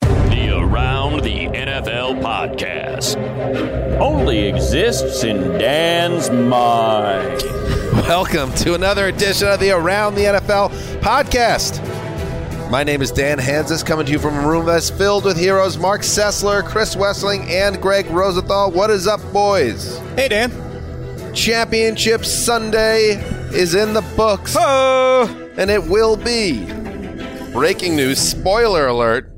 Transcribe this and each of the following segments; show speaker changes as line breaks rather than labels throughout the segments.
The Around the NFL podcast only exists in Dan's mind.
Welcome to another edition of the Around the NFL podcast. My name is Dan Hanzus, coming to you from a room that's filled with heroes Marc Sessler, Chris Wesseling, and Gregg Rosenthal. What is up, boys?
Hey, Dan.
Championship Sunday is in the books,
Oh,
and it will be. Breaking news, spoiler alert.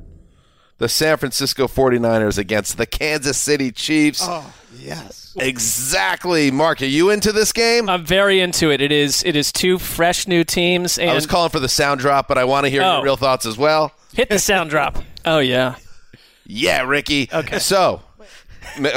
The San Francisco 49ers against the Kansas City Chiefs.
oh yes.
Exactly. Mark, are you into this game?
I'm very into it. It is it is two fresh new teams and
I was calling for the sound drop, but I want to hear
Oh.
your real thoughts as well.
hit the sound drop. Oh yeah.
Yeah, Ricky.
Okay.
So,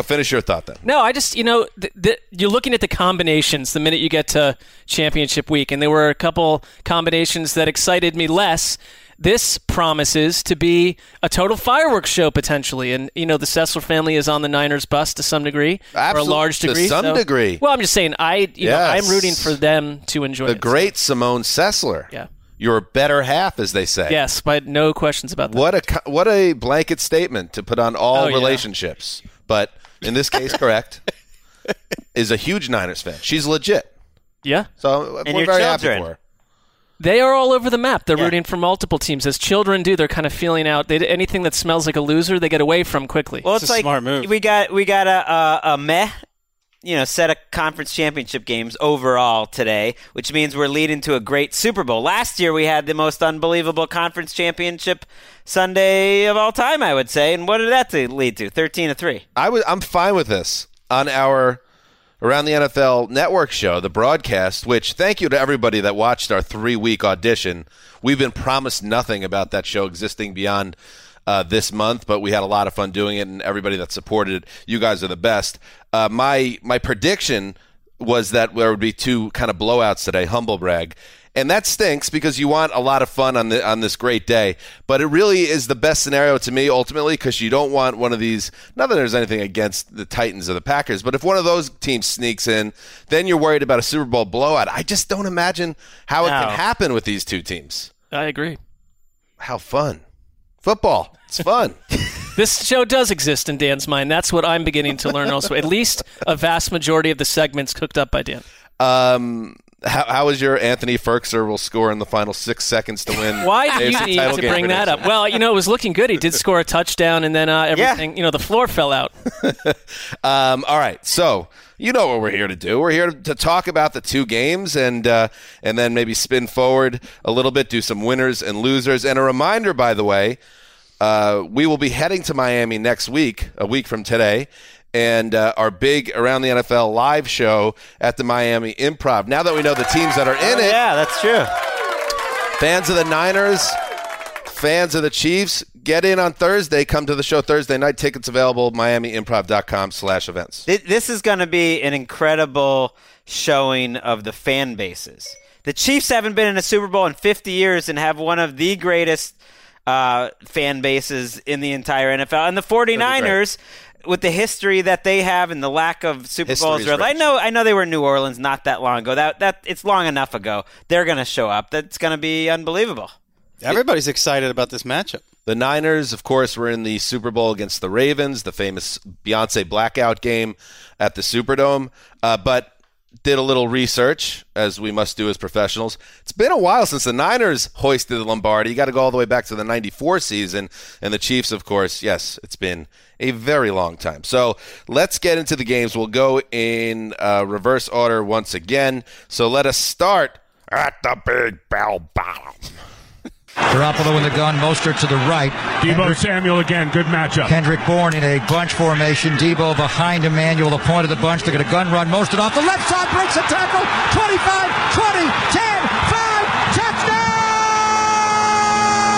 finish your thought then.
No, I just you know th- th- you're looking at the combinations the minute you get to championship week, and there were a couple combinations that excited me less. This promises to be a total fireworks show potentially, and you know the Sessler family is on the Niners bus to some degree, or a
Absolute-
large
to
degree.
some
so-
degree.
Well, I'm just saying, I you know I'm rooting for them to enjoy
The
it.
great Simone Sessler.
Yeah.
Your better half, as they say.
Yes, but no questions about that.
What a what a blanket statement to put on all
Oh, yeah.
relationships. But in this case, correct, is a huge Niners fan. She's legit.
Yeah.
So
And
we're
your
very happy for her.
They are all over the map. They're
Yeah.
rooting for multiple teams. As children do, they're kind of feeling out. They, anything that smells like a loser, they get away from quickly.
Well,
It's
it's,
a
like
smart move.
we got we got a, a a meh, you know, set of conference championship games overall today, which means we're leading to a great Super Bowl. Last year we had the most unbelievable conference championship Sunday of all time, I would say. And what did that lead to? Thirteen to three.
I was I'm fine with this on our around the NFL network show, the broadcast, which thank you to everybody that watched our 3-week audition. We've been promised nothing about that show existing beyond uh, this month, but we had a lot of fun doing it and everybody that supported it, you guys are the best. Uh, my my prediction was that there would be two kind of blowouts today, humble brag. And that stinks because you want a lot of fun on the on this great day. But it really is the best scenario to me ultimately because you don't want one of these. Not that there's anything against the Titans or the Packers, but if one of those teams sneaks in, then you're worried about a Super Bowl blowout. I just don't imagine how it can happen with these two teams.
I agree.
How fun! Football, it's fun.
This show does exist in Dan's mind. That's what I'm beginning to learn. Also, at least a vast majority of the segments cooked up by Dan.
um, how, how was your Anthony Firkser will score in the final six seconds to win?
Why do you need to bring that up? Well, you know, it was looking good. He did score a touchdown, and then uh, everything, you know, the floor fell out.
Um, all right, so you know what we're here to do. We're here to, to talk about the two games and uh, and then maybe spin forward a little bit, do some winners and losers. And a reminder, by the way, uh, we will be heading to Miami next week, a week from today, and uh, our big around the NFL live show at the Miami Improv. Now that we know the teams that are in it,
Yeah, that's true.
fans of the Niners, fans of the Chiefs, get in on Thursday. Come to the show Thursday night. Tickets available, miamiimprov.com slash events.
This is going to be an incredible showing of the fan bases. The Chiefs haven't been in a Super Bowl in 50 years and have one of the greatest uh, fan bases in the entire NFL. And the 49ers, with the history that they have and the lack of Super
History
Bowls,
is
I know I know they were in New Orleans not that long ago. That that it's long enough ago. They're going to show up. That's going to be unbelievable.
Everybody's excited about this matchup.
The Niners, of course, were in the Super Bowl against the Ravens, the famous Beyonce blackout game at the Superdome, uh, but did a little research, as we must do as professionals. It's been a while since the Niners hoisted the Lombardi. You got to go all the way back to the 94 season. And the Chiefs, of course, yes, it's been a very long time. So let's get into the games. We'll go in uh, reverse order once again. So let us start at the Big Bell Bottom.
Garoppolo in the gun, Mostert to the right.
Deebo
Kendrick,
Samuel again. Good matchup.
Kendrick Bourne in a bunch formation. Deebo behind Emmanuel, the point of the bunch. They're going to gun run. Mostert off the left side, breaks a tackle. 25, 20, 10, 5,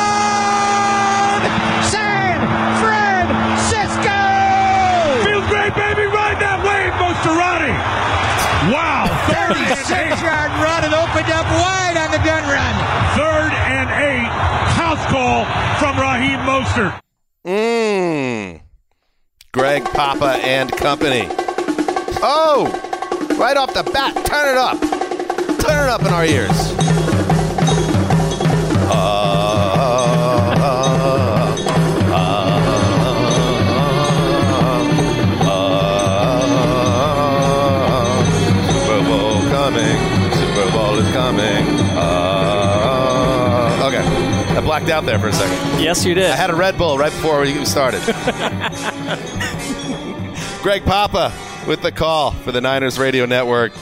touchdown! San Francisco!
Feels great, baby. Ride that wave, Mosterati. Wow.
36
eight.
yard run and opened up wide on the gun run.
Third and eight. House call from
Mmm. Greg Papa and company. Oh, right off the bat, turn it up. Turn it up in our ears. Blacked out there for a second.
Yes, you did.
I had a Red Bull right before we started. Greg Papa with the call for the Niners Radio Network.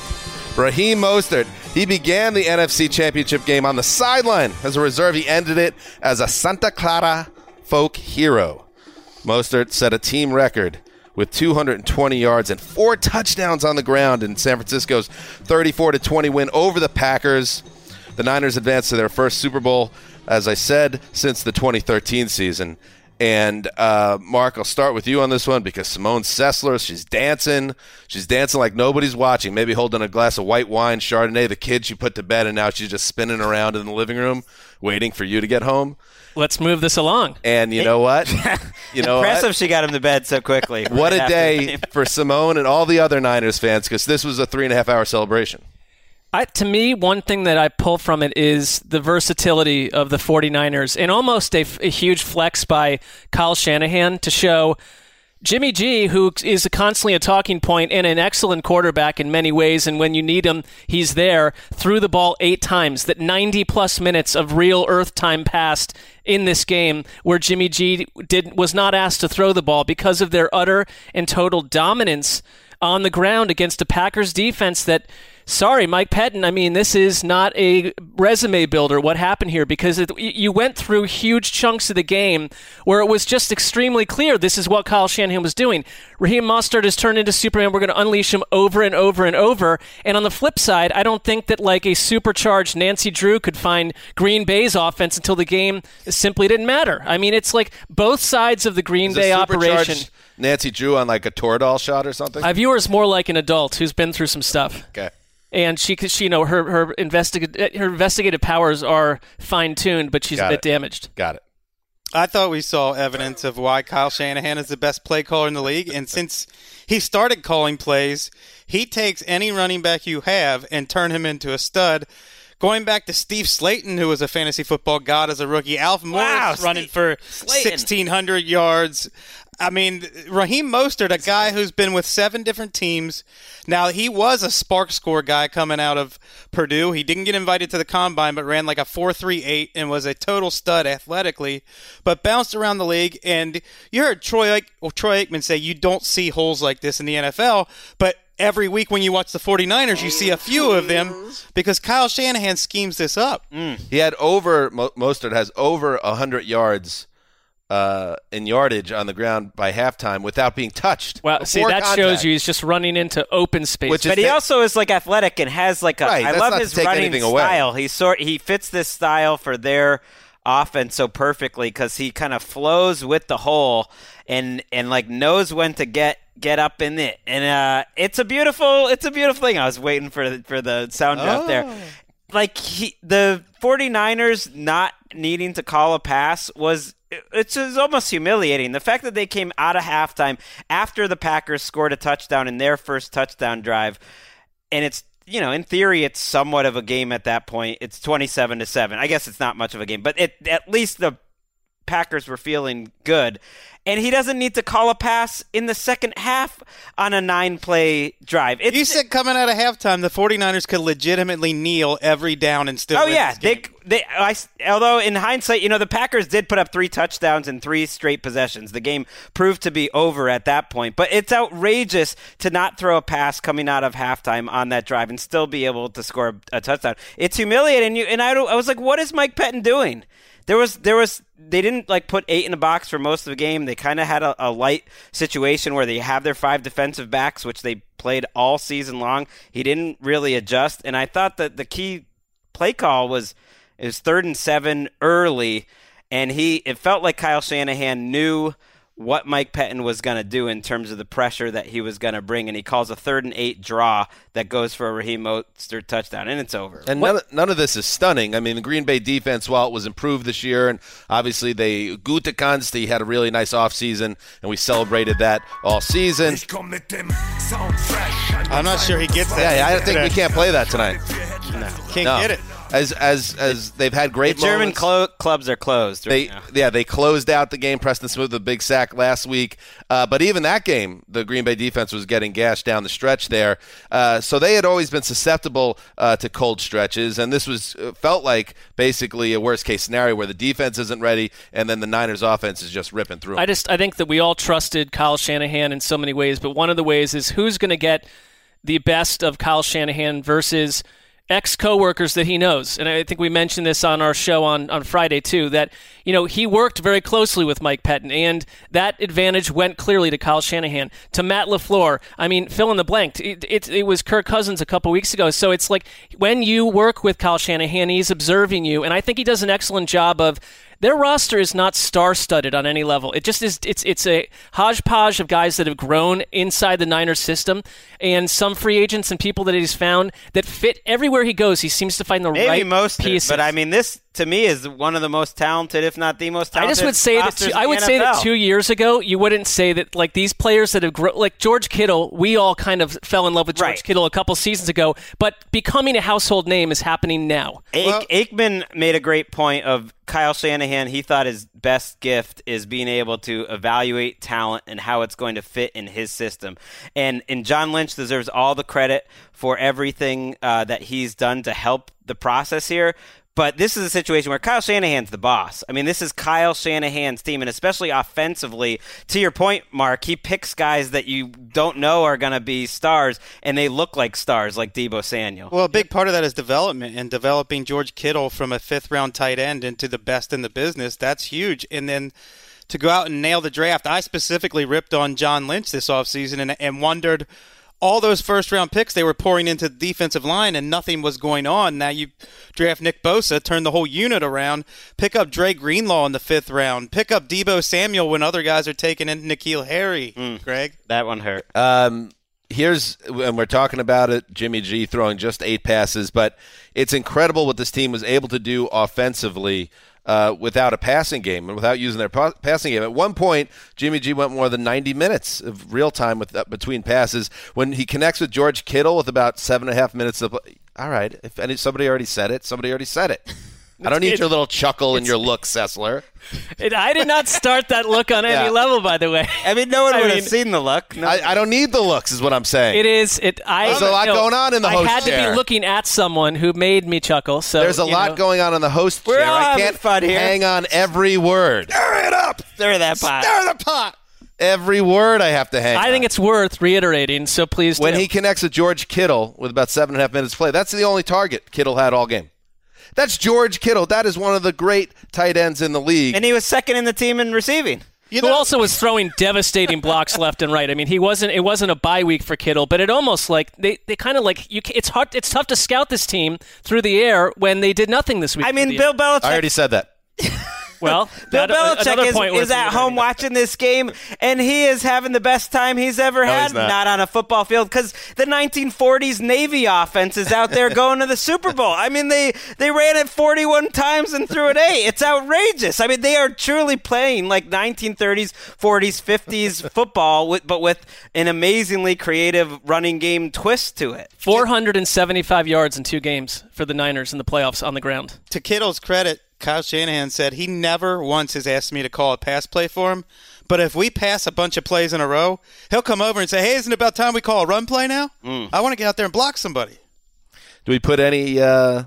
Raheem Mostert. He began the NFC Championship game on the sideline as a reserve. He ended it as a Santa Clara folk hero. Mostert set a team record with 220 yards and four touchdowns on the ground in San Francisco's 34 to 20 win over the Packers. The Niners advanced to their first Super Bowl, as I said, since the 2013 season. And uh, Mark, I'll start with you on this one because Simone Sessler, she's dancing. She's dancing like nobody's watching. Maybe holding a glass of white wine, Chardonnay. The kid she put to bed, and now she's just spinning around in the living room, waiting for you to get home.
Let's move this along.
And you know what? You know
Impressive
what?
she got him to bed so quickly.
What
right
a day for Simone and all the other Niners fans because this was a three and a half hour celebration.
I, to me, one thing that I pull from it is the versatility of the 49ers and almost a huge flex by Kyle Shanahan to show Jimmy G, who is constantly a talking point and an excellent quarterback in many ways, and when you need him, he's there, threw the ball eight times. That 90 plus minutes of real earth time passed in this game where Jimmy G did was not asked to throw the ball because of their utter and total dominance on the ground against a Packers defense that sorry Mike Pettine I mean this is not a resume builder what happened here because it, you went through huge chunks of the game where it was just extremely clear this is what Kyle Shanahan was doing Raheem Mostert has turned into Superman we're going to unleash him over and over and over and on the flip side I don't think that like a supercharged Nancy Drew could find Green Bay's offense until the game simply didn't matter I mean it's like both sides of the Green Bay operation
Nancy Drew on like a Toradol shot or something.
I view her as more like an adult who's been through some stuff,
okay.
And she, she you know, her her investigative her investigative powers are fine tuned, but she's
Got
a bit
it.
damaged.
Got it.
I thought we saw evidence of why Kyle Shanahan is the best play caller in the league. And since he started calling plays, he takes any running back you have and turn him into a stud. Going back to Steve Slaton, who was a fantasy football god as a rookie, Alf Morris
Wow,
running
Steve
for
Slaton.
1,600 yards. I mean, Raheem Mostert, a guy who's been with seven different teams. Now, he was a SPARQ score guy coming out of Purdue. He didn't get invited to the combine, but ran like a 4.38 and was a total stud athletically, but bounced around the league. And you heard Troy, well, Troy Aikman say you don't see holes like this in the NFL, but every week when you watch the 49ers, you see a few of them because Kyle Shanahan schemes this up. Mm.
He had over Mo- Mostert has over hundred yards uh, in yardage on the ground by halftime without being touched.
Well, see,
Before
that shows you he's just running into open space.
Which is
But he
that-
also is like athletic and has like a. I
Right, that's
love his running
anything away.
style. He sort he fits this style for their offense so perfectly because he kind of flows with the hole and and like knows when to get get up in it. And uh, it's a beautiful it's a beautiful thing. I was waiting for the- for the sound drop there. Like he, the 49ers not needing to call a pass was it's, it's almost humiliating. The fact that they came out of halftime after the Packers scored a touchdown in their first touchdown drive, and it's you know in theory it's somewhat of a game at that point. It's 27 to seven. I guess it's not much of a game, but it, at least the Packers were feeling good. And he doesn't need to call a pass in the second half on a nine play drive. It's,
You said coming out of halftime, the 49ers could legitimately kneel every down and still
Oh yeah, they they. I, although in hindsight, you know the Packers did put up three touchdowns in three straight possessions. The game proved to be over at that point. But it's outrageous to not throw a pass coming out of halftime on that drive and still be able to score a, touchdown. It's humiliating. You and I, I was like, what is Mike Pettine doing? There was there was they didn't like put eight in the box for most of the game. They kind of had a, a light situation where they have their five defensive backs, which they played all season long. He didn't really adjust, and I thought that the key play call was it was third and seven early, and he it felt like Kyle Shanahan knew what Mike Pettine was going to do in terms of the pressure that he was going to bring, and he calls a third and eight draw that goes for a Raheem Mostert touchdown, and it's over.
And none, none of this is stunning. I mean, the Green Bay defense, while it was improved this year, and obviously they Gutekunst, he had a really nice offseason, and we celebrated that all season.
I'm not sure he gets that.
Yeah, I think we can't play that tonight.
Can't
No.
get it.
As as as they've had great.
the
great
German clo- clubs are closed.
They
now.
yeah they closed out the game. Preston Smith with a big sack last week, uh, but even that game, the Green Bay defense was getting gashed down the stretch there. Uh, so they had always been susceptible uh, to cold stretches, and this was uh, felt like basically a worst case scenario where the defense isn't ready, and then the Niners offense is just ripping through. 'em.
I just I think that we all trusted Kyle Shanahan in so many ways, but one of the ways is who's going to get the best of Kyle Shanahan versus ex coworkers that he knows. And I think we mentioned this on our show on, on Friday too, that, you know, he worked very closely with Mike Pettine and that advantage went clearly to Kyle Shanahan. To Matt LaFleur, I mean, fill in the blank. It, it, it was Kirk Cousins a couple weeks ago. So it's like when you work with Kyle Shanahan, he's observing you. And I think he does an excellent job of their roster is not star-studded on any level. It just is. It's it's a hodgepodge of guys that have grown inside the Niners system, and some free agents and people that he's found that fit everywhere he goes. He seems to find the
Maybe
right
most,
pieces.
but I mean, this to me is one of the most talented, if not the most talented.
I
talented.
just would say that two, I would say that two years ago you wouldn't say that like these players that have grown like George Kittle. We all kind of fell in love with George
Right.
Kittle a couple seasons ago, but becoming a household name is happening now.
Ake- Aikman made a great point of Kyle Shanahan. He thought his best gift is being able to evaluate talent and how it's going to fit in his system. And and John Lynch deserves all the credit for everything uh, that he's done to help the process here. But this is a situation where Kyle Shanahan's the boss. I mean, this is Kyle Shanahan's team, and especially offensively. To your point, Mark, he picks guys that you don't know are going to be stars, and they look like stars, like Deebo Samuel.
Well, a big part of that is development and developing George Kittle from a fifth round tight end into the best in the business. That's huge. And then to go out and nail the draft, I specifically ripped on John Lynch this offseason and, and wondered all those first round picks they were pouring into the defensive line and nothing was going on. Now you draft Nick Bosa, turn the whole unit around, pick up Dre Greenlaw in the fifth round, pick up Deebo Samuel when other guys are taking in N'Keal Harry, Greg.
That one hurt.
Um, here's and we're talking about it. Jimmy G throwing just eight passes, but it's incredible what this team was able to do offensively. Uh, without a passing game and without using their pa- passing game. At one point, Jimmy G went more than 90 minutes of real time with uh, between passes. When he connects with George Kittle with about seven and a half minutes of, all right, if any, somebody already said it, somebody already said it. I don't need your little chuckle and your look, Sessler.
It, I did not start that look on any
Yeah.
level, by the way.
I mean, no one
I
would
mean-
have seen the look. No.
I, I don't need the looks, is what I'm saying.
It is. It. I.
There's a lot
no,
going on in the host
I
host
had to be looking at someone who made me chuckle. So
There's a
you
lot
know.
going on in the host
We're
chair.
all
I
having
can't
fun here.
hang on every word.
Stir it up!
Stir that pot.
Stir the pot!
Every word I have to hang.
I
on.
think it's worth reiterating. So please,
when
do.
he connects with George Kittle with about seven and a half minutes to play. That's the only target Kittle had all game. That's George Kittle. That is one of the great tight ends in the league.
And he was second in the team in receiving.
You
who also was throwing devastating blocks left and right. I mean, he wasn't. It wasn't a bye week for Kittle, but it almost like they, they kind of like you. It's hard. It's tough to scout this team through the air when they did nothing this week.
I mean, Bill. Belichick.
I already said that.
Well,
Bill
that- uh,
Belichick is, is at home
reiterating.
watching this game, and he is having the best time he's ever
No,
had.
he's not.
on a football field because the 1940s Navy offense is out there going to the Super Bowl. I mean, they they ran it 41 times and threw it eight. It's outrageous. I mean, they are truly playing like 1930s, 40s, 50s football, with, but with an amazingly creative running game twist to it.
475 yards in two games for the Niners in the playoffs on the ground.
to Kittle's credit, Kyle Shanahan said he never once has asked me to call a pass play for him. But if we pass a bunch of plays in a row, he'll come over and say, "Hey, isn't it about time we call a run play now? I want to get out there and block somebody."
Do we put any? Uh,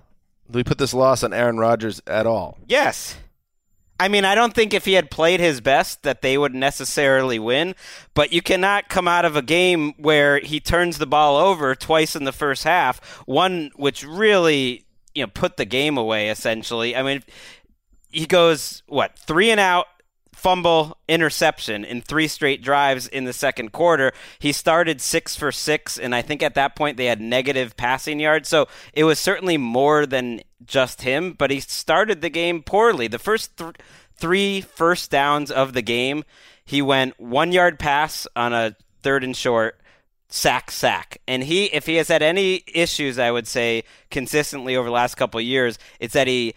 do we put this loss on Aaron Rodgers at all?
Yes. I mean, I don't think if he had played his best that they would necessarily win, but you cannot come out of a game where he turns the ball over twice in the first half, one which really, you know, put the game away essentially. I mean, he goes what, 3 and out fumble interception in three straight drives in the second quarter. He started 6 for 6 and I think at that point they had negative passing yards. So it was certainly more than just him, but he started the game poorly. The first th- three first downs of the game, he went 1 yard pass on a third and short sack sack. And he if he has had any issues i would say consistently over the last couple years it's that he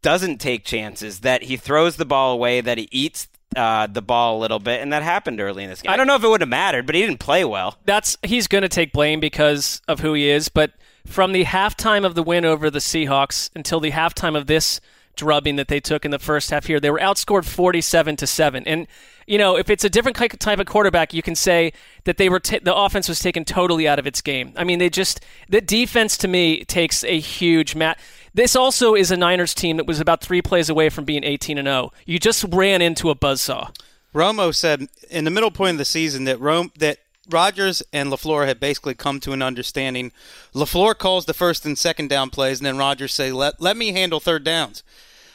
doesn't take chances that he throws the ball away that he eats uh, the ball a little bit and that happened early in this game. I don't know if it would have mattered but he didn't play well.
That's he's going to take blame because of who he is, but from the halftime of the win over the Seahawks until the halftime of this drubbing that they took in the first half here, they were outscored 47 to 7. And you know, if it's a different type of quarterback, you can say that they were ta the offense was taken totally out of its game. I mean, they just the defense to me takes a huge mat. This also is a Niners team that was about 3 plays away from being 18 and 0. You just ran into a buzzsaw.
Romo said in the middle point of the season that Rome that Rodgers and LaFleur had basically come to an understanding. LaFleur calls the first and second down plays, and then Rodgers say, "Let let me handle third downs."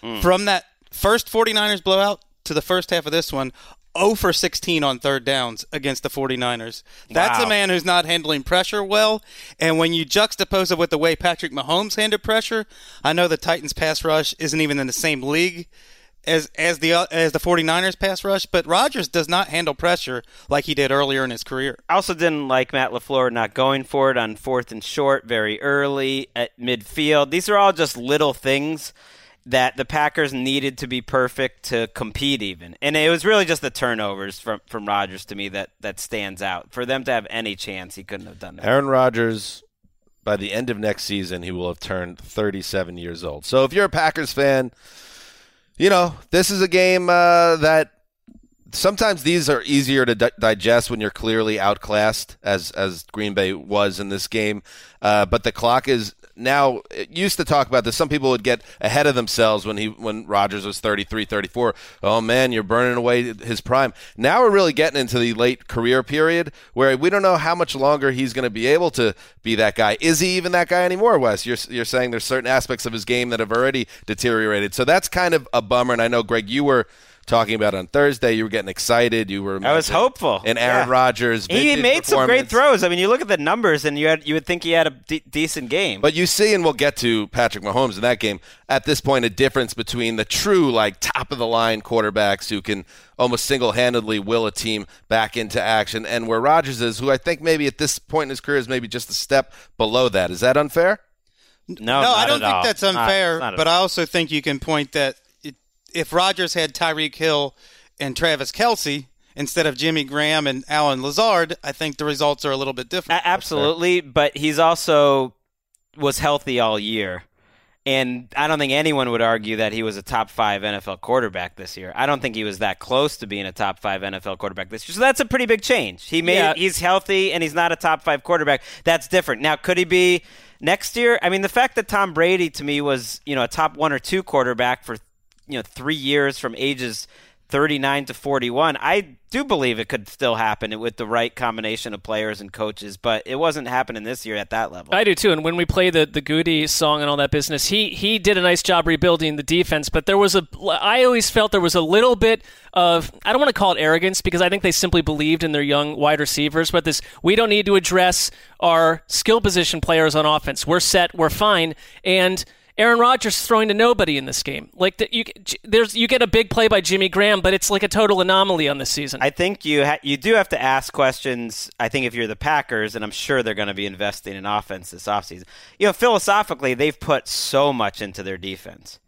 Hmm. From that first 49ers blowout to the first half of this one, 0 for 16 on third downs against the 49ers. That's a man who's not handling pressure well. And when you juxtapose it with the way Patrick Mahomes handled pressure, I know the Titans pass rush isn't even in the same league as as the uh, as the 49ers pass rush, but Rodgers does not handle pressure like he did earlier in his career.
I also didn't like Matt LaFleur not going for it on fourth and short very early at midfield. These are all just little things that the Packers needed to be perfect to compete even. And it was really just the turnovers from from Rodgers to me that that stands out. For them to have any chance, he couldn't have done that.
Aaron Rodgers, by the end of next season, he will have turned 37 years old. So if you're a Packers fan, you know, this is a game uh, that sometimes these are easier to di- digest when you're clearly outclassed, as as Green Bay was in this game. Uh, but the clock is now. Used to talk about this. Some people would get ahead of themselves when he when Rodgers was 33, 34. Oh man, you're burning away his prime. Now we're really getting into the late career period where we don't know how much longer he's going to be able to be that guy. Is he even that guy anymore, Wes? You're you're saying there's certain aspects of his game that have already deteriorated. So that's kind of a bummer. And I know Greg, you were talking about on Thursday. You were getting excited. You were
I was hopeful.
And Aaron
Yeah.
Rodgers.
He made some great throws. I mean, you look at the numbers, and you had you would think he had a de- decent game.
But you see, and we'll get to Patrick Mahomes in that game. At this point, a difference between the true, like top of the line quarterbacks who can almost single handedly will a team back into action, and where Rodgers is, who I think maybe at this point in his career is maybe just a step below that. Is that unfair?
no,
no,
not
I don't
at
think
all.
that's unfair.
not at
but
all.
I also think you can point that it, if Rodgers had Tyreek Hill and Travis Kelce instead of Jimmy Graham and Allen Lazard, I think the results are a little bit different.
Absolutely, but he's also was healthy all year. And I don't think anyone would argue that he was a top five NFL quarterback this year. I don't think he was that close to being a top five NFL quarterback this year. So that's a pretty big change. He made
Yeah.
he's healthy and he's not a top five quarterback. That's different. Now, could he be next year? I mean, the fact that Tom Brady to me was you know a top one or two quarterback for you know three years from ages 39 to 41 i do believe it could still happen with the right combination of players and coaches but it wasn't happening this year at that level
I do too. And when we play the the Goody song and all that business, he he did a nice job rebuilding the defense. But there was a, I always felt there was a little bit of, I don't want to call it arrogance because I think they simply believed in their young wide receivers. But this, we don't need to address our skill position players on offense. We're set. We're fine. And Aaron Rodgers is throwing to nobody in this game. Like that, you there's you get a big play by Jimmy Graham, but it's like a total anomaly on this season.
I think you ha- you do have to ask questions. I think if you're the Packers, and I'm sure they're going to be investing in offense this offseason. You know, philosophically, they've put so much into their defense,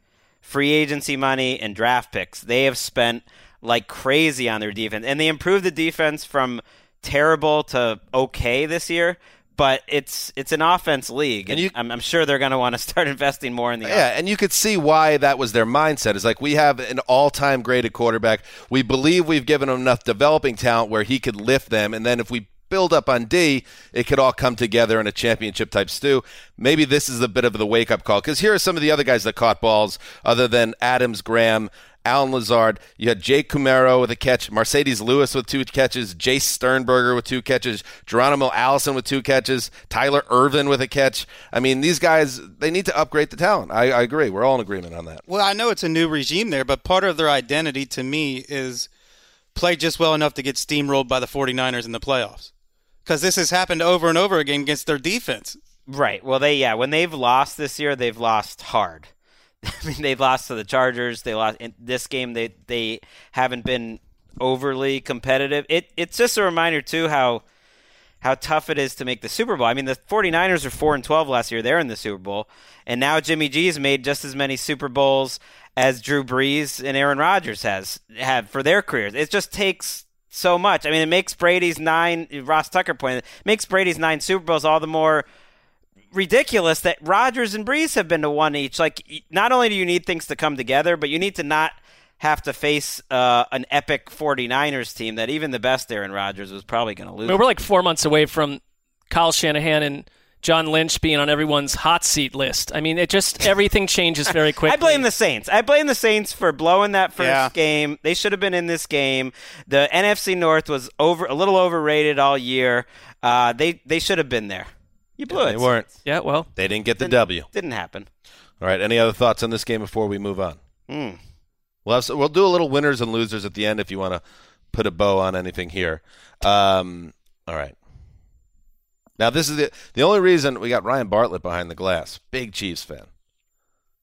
free agency money and draft picks. They have spent like crazy on their defense, and they improved the defense from terrible to okay this year but it's it's an offense league, and,
you-
I'm, I'm sure they're going to want to start investing more in the
Yeah, and you could see why that was their mindset. Is like we have an all-time graded quarterback. We believe we've given him enough developing talent where he could lift them, and then if we build up on D, it could all come together in a championship type stew. Maybe this is a bit of the wake-up call because here are some of the other guys that caught balls other than Adams, Graham. Allen Lazard. You had Jake Kumerow with a catch, Marcedes Lewis with two catches, Jace Sternberger with two catches, Geronimo Allison with two catches, Tyler Ervin with a catch. I mean, these guys, they need to upgrade the talent. I, I agree. We're all in agreement on that.
Well, I know it's a new regime there, but part of their identity to me is play just well enough to get steamrolled by the 49ers in the playoffs. Because this has happened over and over again against their defense.
Right. Well, they yeah, when they've lost this year, they've lost hard. I mean, they've lost to the Chargers. They lost in this game. They they haven't been overly competitive. It it's just a reminder too how how tough it is to make the Super Bowl. I mean, the 49ers are 4 and 12 last year. They're in the Super Bowl. And now Jimmy G's made just as many Super Bowls as Drew Brees and Aaron Rodgers has have for their careers. It just takes so much. I mean, it makes Brady's 9 Ross Tucker point. it makes Brady's 9 Super Bowls all the more ridiculous that Rodgers and Brees have been to one each. Like, not only do you need things to come together, but you need to not have to face uh, an epic 49ers team that even the best Aaron Rodgers was probably going to
I
lose.
mean, we're like four months away from Kyle Shanahan and John Lynch being on everyone's hot seat list. I mean, it just everything changes very quickly.
I blame the Saints. I blame the Saints for blowing that first
Yeah.
game. They should have been in this game. The NFC North was over a little overrated all year. Uh, they they should have been there. You blew it.
They weren't.
Yeah, well,
They didn't get the W.
Didn't happen.
All right. Any other thoughts on this game before we move on?
Hmm.
We'll have, we'll do a little winners and losers at the end if you want to put a bow on anything here. Um, all right. Now this is the the only reason we got Ryan Bartlett behind the glass. Big Chiefs fan.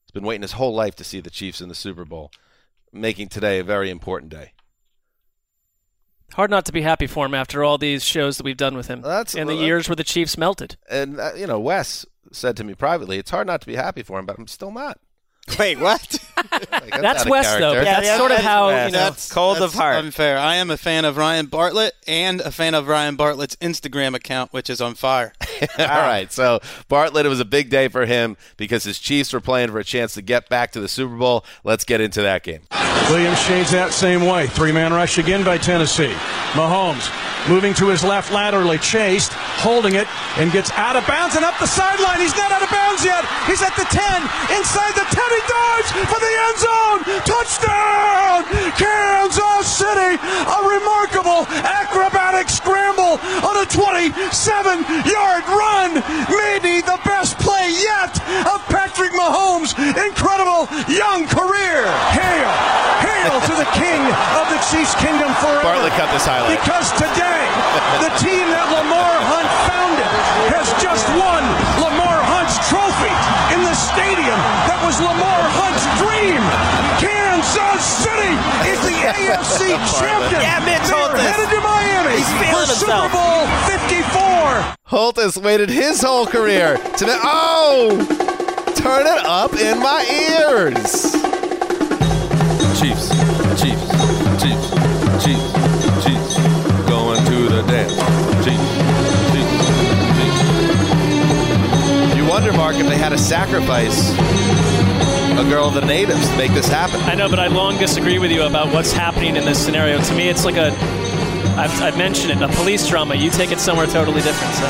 He's been waiting his whole life to see the Chiefs in the Super Bowl, making today a very important day.
Hard not to be happy for him after all these shows that we've done with him
That's-
and the
well,
years where the Chiefs melted.
And uh, you know, Wes said to me privately, "It's hard not to be happy for him, but I'm still not."
Wait, what?
Like,
That's
out of
though. but
Yeah,
that's
yeah,
sort of how
Wes.
you know.
That's- Cold of
that's
heart.
Unfair. I am a fan of Ryan Bartlett and a fan of Ryan Bartlett's Instagram account, which is on fire.
All right. So Bartlett, it was a big day for him because his Chiefs were playing for a chance to get back to the Super Bowl. Let's get into that game.
Williams shades that same way. Three man rush again by Tennessee. Mahomes moving to his left laterally, chased, holding it, and gets out of bounds and up the sideline. He's not out of bounds yet. He's at the 10, inside the 10. He dives for the end zone. Touchdown! Kansas City. A remarkable acrobatic scramble on a 27 yard run. Maybe the best play yet of Patrick Mahomes' incredible young career. Hail! Hail to the king of the Chiefs Kingdom forever.
Bartlett cut this highlight.
Because today, the team that Lamar Hunt founded was Lamar Hunt's dream. Kansas City is the AFC champion.
Yeah, Mitch
They're headed to Miami
He's
for
feeling
Super. Bowl 54.
Holthus waited his whole career to be, oh, turn it up in my ears. Chiefs, Chiefs, Chiefs, Chiefs, Chiefs, going to the dance. Chiefs, Chiefs, Chiefs. You wonder, Mark, if they had to sacrifice a girl of the natives to make this happen.
I know, but I long disagree with you about what's happening in this scenario. To me, it's like a, I've, I've mentioned it, a police drama. You take it somewhere totally different. So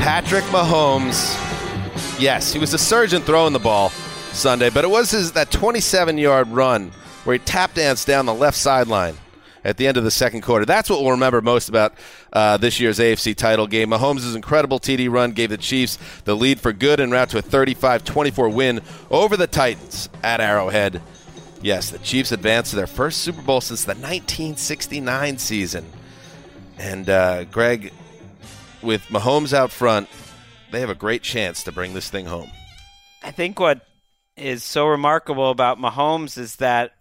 Patrick Mahomes, yes, he was a surgeon throwing the ball Sunday, but it was his that 27-yard run where he tap danced down the left sideline at the end of the second quarter. That's what we'll remember most about uh, this year's AFC title game. Mahomes' incredible TD run gave the Chiefs the lead for good and route to a 35-24 win over the Titans at Arrowhead. Yes, the Chiefs advanced to their first Super Bowl since the 1969 season. And uh, Greg, with Mahomes out front, they have a great chance to bring this thing home.
I think what is so remarkable about Mahomes is that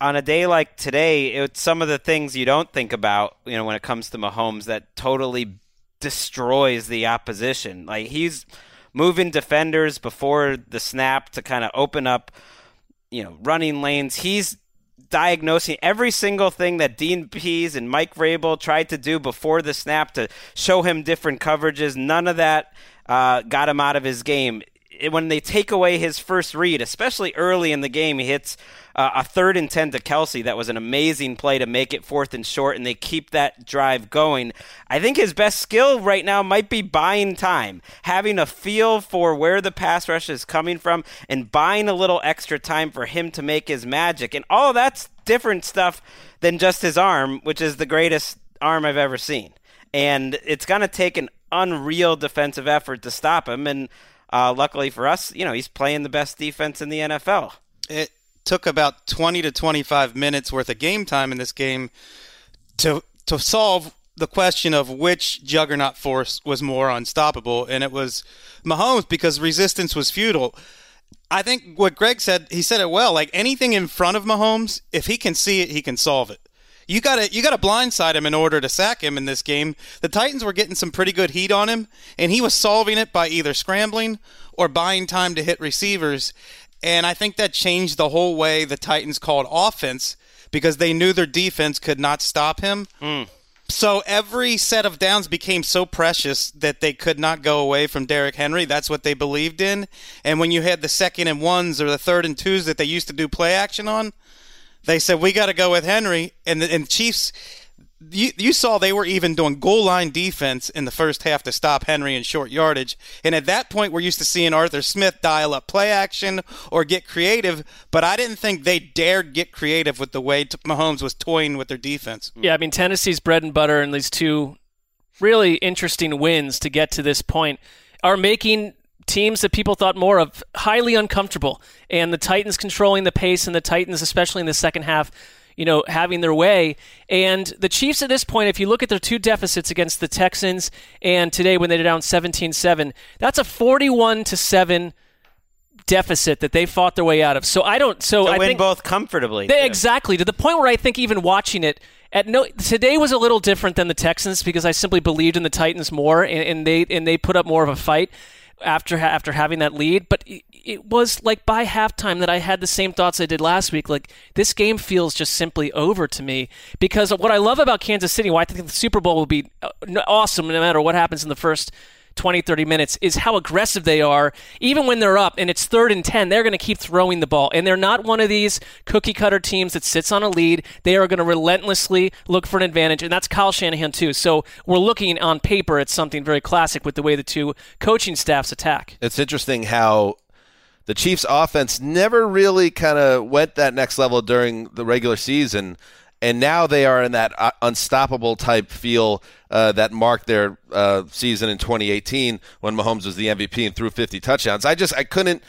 on a day like today, it's some of the things you don't think about, you know, when it comes to Mahomes that totally destroys the opposition. Like he's moving defenders before the snap to kind of open up, you know, running lanes. He's diagnosing every single thing that Dean Pees and Mike Vrabel tried to do before the snap to show him different coverages. None of that uh, got him out of his game. When they take away his first read, especially early in the game, he hits uh, a third and 10 to Kelce. That was an amazing play to make it fourth and short, and they keep that drive going. I think his best skill right now might be buying time, having a feel for where the pass rush is coming from, and buying a little extra time for him to make his magic. And all that's different stuff than just his arm, which is the greatest arm I've ever seen. And it's going to take an unreal defensive effort to stop him. And uh, luckily for us, you know, he's playing the best defense in the NFL.
It took about 20 to 25 minutes worth of game time in this game to to solve the question of which juggernaut force was more unstoppable, and it was Mahomes because resistance was futile. I think what Greg said, he said it well. Like anything in front of Mahomes, if he can see it, he can solve it. You gotta you gotta blindside him in order to sack him in this game. The Titans were getting some pretty good heat on him, and he was solving it by either scrambling or buying time to hit receivers. And I think that changed the whole way the Titans called offense because they knew their defense could not stop him.
Mm.
So every set of downs became so precious that they could not go away from Derrick Henry. That's what they believed in. And when you had the second and ones or the third and twos that they used to do play action on, they said we got to go with Henry. And the and Chiefs you, you saw they were even doing goal line defense in the first half to stop Henry in short yardage. And at that point, we're used to seeing Arthur Smith dial up play action or get creative, but I didn't think they dared get creative with the way Mahomes was toying with their defense.
Yeah, I mean, Tennessee's bread and butter and these two really interesting wins to get to this point are making teams that people thought more of highly uncomfortable. And the Titans controlling the pace and the Titans, especially in the second half, you know, having their way. And the Chiefs at this point, if you look at their two deficits against the Texans and today when they're down 17-7, that's a 41 to 7 deficit that they fought their way out of. So I don't so I
win
think
both comfortably.
they, exactly to the point where I think even watching it at no today was a little different than the Texans because I simply believed in the Titans more and, and they and they put up more of a fight after after having that lead. But it, was like by halftime that I had the same thoughts I did last week. Like this game feels just simply over to me because what I love about Kansas City, why I think the Super Bowl will be uh, awesome no matter what happens in the first 20, 30 minutes is how aggressive they are. Even when they're up and it's third and 10, they're going to keep throwing the ball. And they're not one of these cookie cutter teams that sits on a lead. They are going to relentlessly look for an advantage. And that's Kyle Shanahan, too. So we're looking on paper at something very classic with the way the two coaching staffs attack.
It's interesting how the Chiefs' offense never really kind of went that next level during the regular season and now they are in that uh, unstoppable type feel uh, that marked their uh, season in 2018 when Mahomes was the MVP and threw 50 touchdowns. I just I couldn't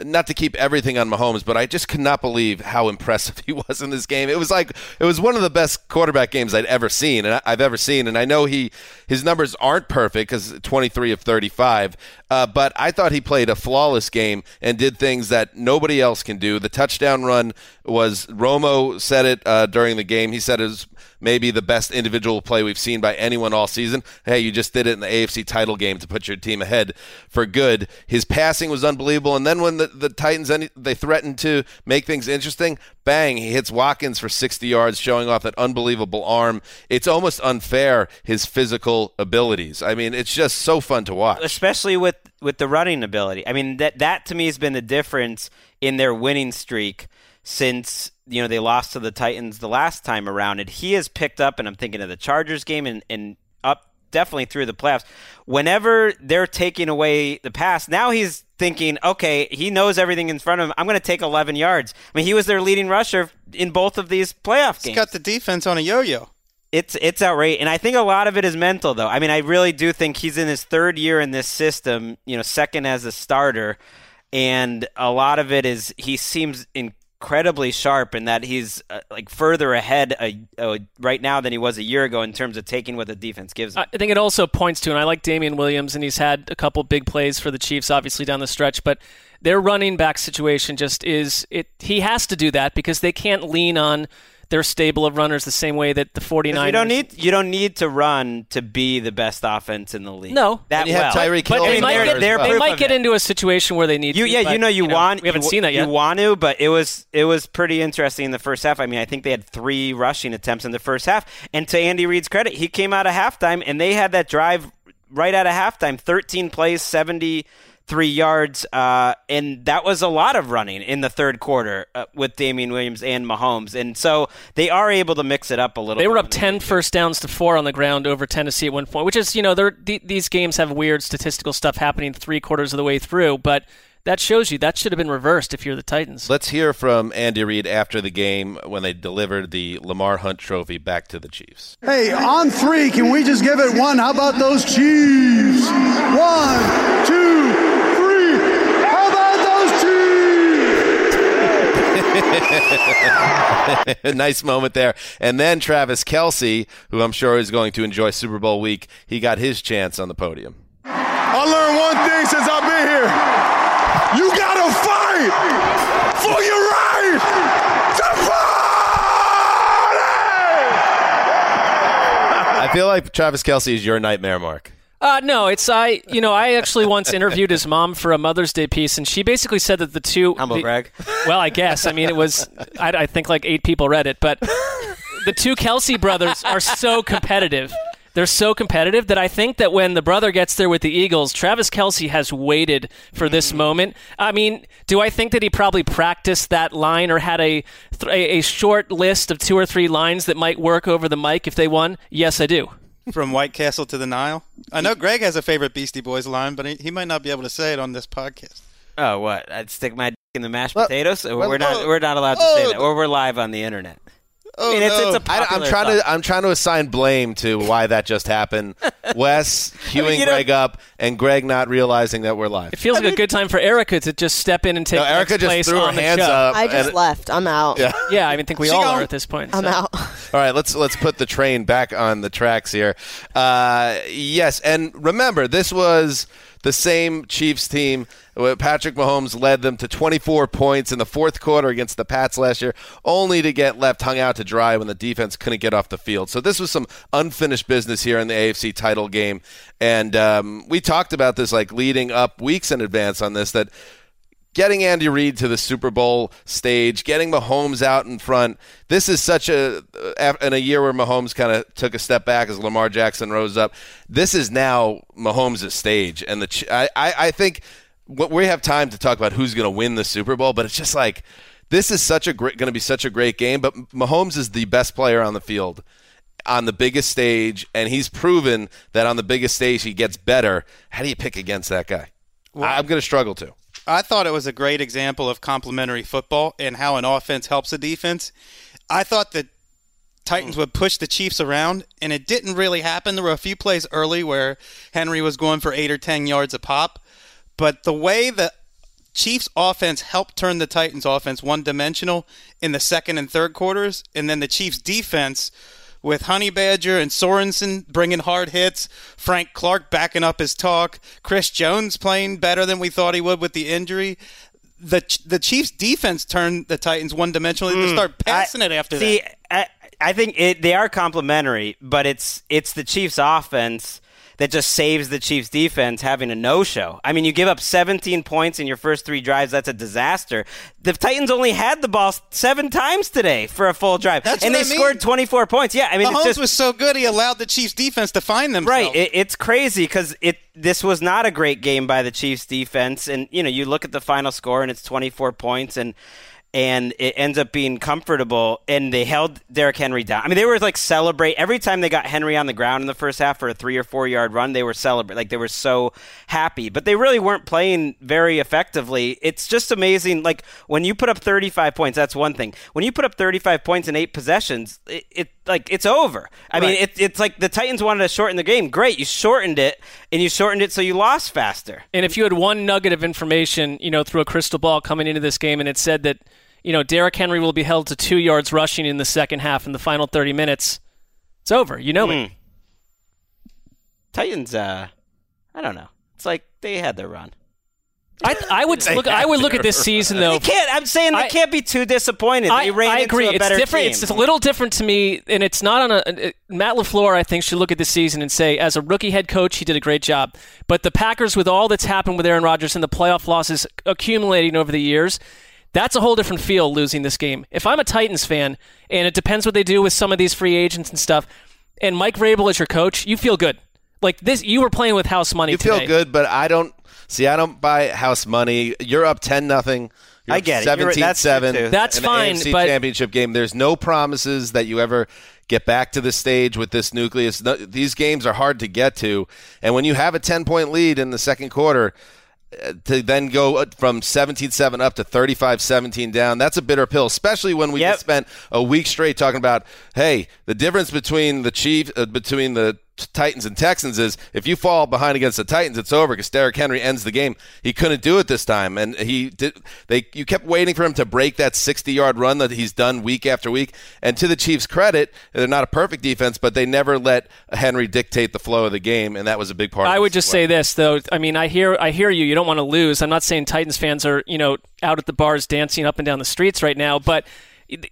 not to keep everything on Mahomes, but I just could not believe how impressive he was in this game. It was like it was one of the best quarterback games I'd ever seen and I've ever seen. And I know he his numbers aren't perfect because 23 of 35, uh, but I thought he played a flawless game and did things that nobody else can do. The touchdown run was Romo said it uh, during the game. He said it was maybe the best individual play we've seen by anyone all season. Hey, you just did it in the AFC title game to put your team ahead for good. His passing was unbelievable, and then when the, the Titans they threatened to make things interesting, bang, he hits Watkins for 60 yards, showing off that unbelievable arm. It's almost unfair his physical abilities. I mean, it's just so fun to watch,
especially with with the running ability. I mean, that that to me has been the difference in their winning streak since you know they lost to the Titans the last time around. And he has picked up, and I'm thinking of the Chargers game and, and up definitely through the playoffs. Whenever they're taking away the pass, now he's thinking, okay, he knows everything in front of him. I'm going to take 11 yards. I mean, he was their leading rusher in both of these playoff games.
He's got the defense on a yo-yo.
It's it's outrageous, and I think a lot of it is mental, though. I mean, I really do think he's in his third year in this system. You know, second as a starter, and a lot of it is he seems incredibly sharp and that he's uh, like further ahead uh, uh, right now than he was a year ago in terms of taking what the defense gives him.
I think it also points to, and I like Damien Williams, and he's had a couple big plays for the Chiefs, obviously down the stretch, but their running back situation just is it. He has to do that because they can't lean on their stable of runners the same way that the 49ers.
You don't need you don't need to run to be the best offense in the league.
No,
that
And you have
well.
Tyreek
But
Hill
I
They might get,
they're
they might get into a situation where they need
You,
to.
yeah,
but,
you know, you, want.
We haven't
you,
seen that yet.
You want to, but it was it was pretty interesting in the first half. I mean, I think they had three rushing attempts in the first half. And to Andy Reid's credit, he came out of halftime and they had that drive right out of halftime, 13 plays, 73 yards, uh, and that was a lot of running in the third quarter uh, with Damien Williams and Mahomes. And so they are able to mix it up a little.
They
bit
were up 10 first downs to 4 on the ground over Tennessee at one point, which is, you know, they're, th- these games have weird statistical stuff happening three quarters of the way through, but that shows you that should have been reversed if you're the Titans.
Let's hear from Andy Reid after the game when they delivered the Lamar Hunt Trophy back to the Chiefs.
Hey, on three, can we just give it one? How about those Chiefs? One, two,
nice moment there. And then Travis Kelce, who I'm sure is going to enjoy Super Bowl week, he got his chance on the podium.
I learned one thing since I've been here. You gotta fight for your right to party!
I feel like Travis Kelce is your nightmare, Mark.
Uh, no, it's I. You know, I actually once interviewed his mom for a Mother's Day piece, and she basically said that the two.
Humble
the-
brag.
Well, I guess. I mean, it was. I, I think like eight people read it, but the two Kelce brothers are so competitive. They're so competitive that I think that when the brother gets there with the Eagles, Travis Kelce has waited for this moment. I mean, do I think that he probably practiced that line or had a a short list of two or three lines that might work over the mic if they won? Yes, I do.
From White Castle to the Nile. I know Greg has a favorite Beastie Boys line, but he, he might not be able to say it on this podcast.
Oh, what? I'd stick my dick in the mashed potatoes.
Well,
we're not.
oh,
we're not allowed to
oh,
say that. Or we're live on the internet.
Oh,
I mean, it's,
no.
it's a
I, I'm trying
song.
to I'm trying to assign blame to why that just happened. Wes queuing
you know-
Greg up and Greg not realizing that we're live.
It feels like a good time for Erica to just step in and take
No, Erica just
place
threw her
the
hands
show.
up.
I just
and-
left. I'm out.
Yeah.
Yeah, I mean, think we
She
all
gone.
are at this point.
I'm
so.
out.
All right, let's let's put the train back on the tracks here. Uh, yes, and remember, this was the same Chiefs team. Patrick Mahomes led them to 24 points in the fourth quarter against the Pats last year, only to get left hung out to dry when the defense couldn't get off the field. So this was some unfinished business here in the AFC title game, and um, we talked about this like leading up weeks in advance on this that getting Andy Reid to the Super Bowl stage, getting Mahomes out in front. This is such a uh, in a year where Mahomes kind of took a step back as Lamar Jackson rose up. This is now Mahomes' stage, and the Ch- I I, think we have time to talk about who's going to win the Super Bowl, but it's just like this is such a great going to be such a great game. But Mahomes is the best player on the field on the biggest stage, and he's proven that on the biggest stage he gets better. How do you pick against that guy? I'm going to struggle to.
I thought it was a great example of complementary football and how an offense helps a defense. I thought that Titans hmm. would push the Chiefs around, and it didn't really happen. There were a few plays early where Henry was going for eight or ten yards a pop, but the way the Chiefs offense helped turn the Titans offense one dimensional in the second and third quarters, and then the Chiefs defense with Honey Badger and Sorensen bringing hard hits, Frank Clark backing up his talk, Chris Jones playing better than we thought he would with the injury. The the Chiefs defense turned the Titans one dimensional. They hmm. start passing
I-
it after
see,
that.
I, I think it, they are complementary, but it's it's the Chiefs' offense that just saves the Chiefs' defense having a no-show. I mean, you give up 17 points in your first three drives. That's a disaster. The Titans only had the ball seven times today for a full drive,
That's
and they
I mean.
scored 24 points. Yeah, I mean,
Mahomes
it's just
was so good he allowed the Chiefs defense to find them.
Right. It, it's crazy because it this was not a great game by the Chiefs defense, and you know you look at the final score and it's 24 points, and and it ends up being comfortable, and they held Derrick Henry down. I mean, they were like celebrate every time they got Henry on the ground in the first half for a three or four yard run. They were celebrate like they were so happy, but they really weren't playing very effectively. It's just amazing. Like when you put up 35 points, that's one thing. When you put up 35 points in eight possessions, it, it like it's over. I mean,
Right.
it, it's like the Titans wanted to shorten the game. Great, you shortened it, and you shortened it so you lost faster.
And if you had one nugget of information, you know, through a crystal ball coming into this game, and it said that you know, Derrick Henry will be held to two yards rushing in the second half in the final 30 minutes, it's over. You know it.
Hmm. Titans, uh, I don't know. It's like they had their run.
I, I would look. I would look at this season though.
They can't. I'm saying they
I-
can't be too disappointed.
I,
ran
I
into
agree.
a
It's
better
different.
team.
It's, it's a little different to me, and it's not on a. it- Matt LaFleur, I think, should look at this season and say, as a rookie head coach, he did a great job. But the Packers, with all that's happened with Aaron Rodgers and the playoff losses accumulating over the years, that's a whole different feel losing this game. If I'm a Titans fan, and it depends what they do with some of these free agents and stuff, and Mike Vrabel is your coach, you feel good. Like this, you were playing with house money.
You
today.
feel good, but I don't see. I don't buy house money. You're up ten nothing.
I get it. You're right. That's true,
17-7
too.
That's
in
fine,
AFC
but-
championship game. There's no promises that you ever get back to the stage with this nucleus. No, these games are hard to get to, and when you have a ten point lead in the second quarter. To then go uh, from 17-7 up to 35-17 down, that's a bitter pill, especially when we
Yep.
spent a week straight talking about, hey, the difference between the Chiefs, uh, between the Titans and Texans is if you fall behind against the Titans, it's over because Derrick Henry ends the game. He couldn't do it this time, and he did. They you kept waiting for him to break that 60-yard run that he's done week after week. And to the Chiefs' credit, they're not a perfect defense, but they never let Henry dictate the flow of the game, and that was a big part.
I
of
would just
as
say this though. I mean, I hear I hear you. You don't want to lose. I'm not saying Titans fans are you know out at the bars dancing up and down the streets right now, but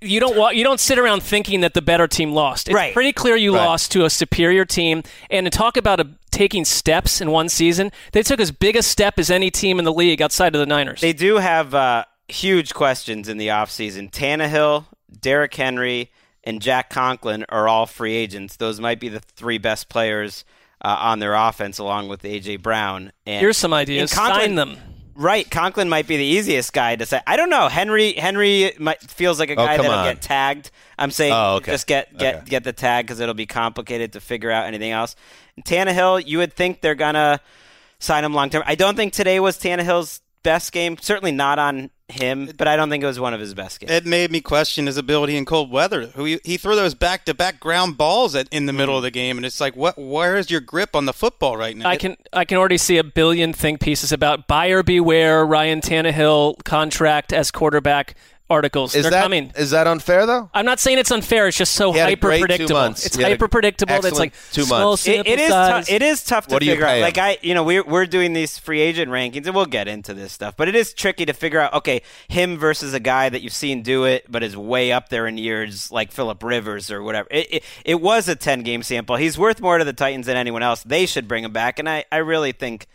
you don't wa- you don't sit around thinking that the better team lost. It's
Right.
pretty clear you
Right.
lost to a superior team. And to talk about a, taking steps in one season, they took as big a step as any team in the league outside of the Niners.
They do have uh, huge questions in the offseason. Tannehill, Derrick Henry, and Jack Conklin are all free agents. Those might be the three best players uh, on their offense, along with AJ Brown. And
Here's some ideas.
and Conklin-
Sign them.
Right, Conklin might be the easiest guy to say. I don't know. Henry Henry might, feels like a
Oh,
guy
come
that'll
on.
get tagged. I'm saying
Oh, okay.
just get get
Okay.
get the tag because it'll be complicated to figure out anything else. And Tannehill, you would think they're gonna sign him long term. I don't think today was Tannehill's best game. Certainly not on him, but I don't think it was one of his best games.
It made me question his ability in cold weather. Who he, he threw those back to back ground balls at, in the middle of the game, and it's like, what? Where is your grip on the football right now?
I can I can already see a billion think pieces about buyer beware Ryan Tannehill contract as quarterback articles.
Is
They're
that
coming.
is that unfair though?
I'm not saying it's unfair. It's just so
He had a
hyper
great two
predictable. It's
He had a
hyper predictable. That's like
two
small
months.
It, it is
sample
tough.
size.
It is tough to
What
figure out.
pay?
Like I, you know, we're we're doing these free agent rankings, and we'll get into this stuff. But it is tricky to figure out. Okay, him versus a guy that you've seen do it, but is way up there in years, like Philip Rivers or whatever. It, it, it was a ten game sample. He's worth more to the Titans than anyone else. They should bring him back, and I, I really think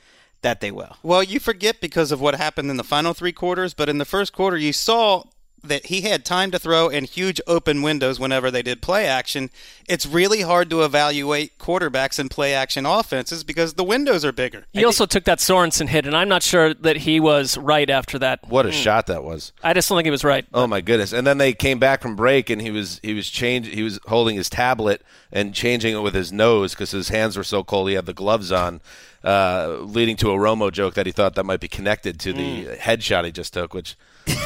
that they will.
Well, you forget because of what happened in the final three quarters, but in the first quarter, you saw that he had time to throw and huge open windows whenever they did play action. It's really hard to evaluate quarterbacks in play action offenses because the windows are bigger.
He also took that Sorensen hit, and I'm not sure that he was right after that.
What a hmm. shot that was!
I just don't think he was right.
Oh my goodness! And then they came back from break, and he was he was change he was holding his tablet and changing it with his nose because his hands were so cold. He had the gloves on, uh, leading to a Romo joke that he thought that might be connected to the headshot he just took, which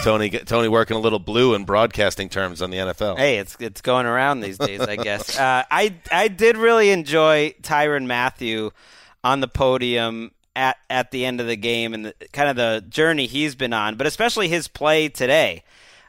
Tony Tony working a little blue in broadcasting terms on the NFL.
Hey, it's it's going around these days, I guess. Uh, I I did really enjoy Tyrann Mathieu on the podium at at the end of the game and the, kind of the journey he's been on, but especially his play today.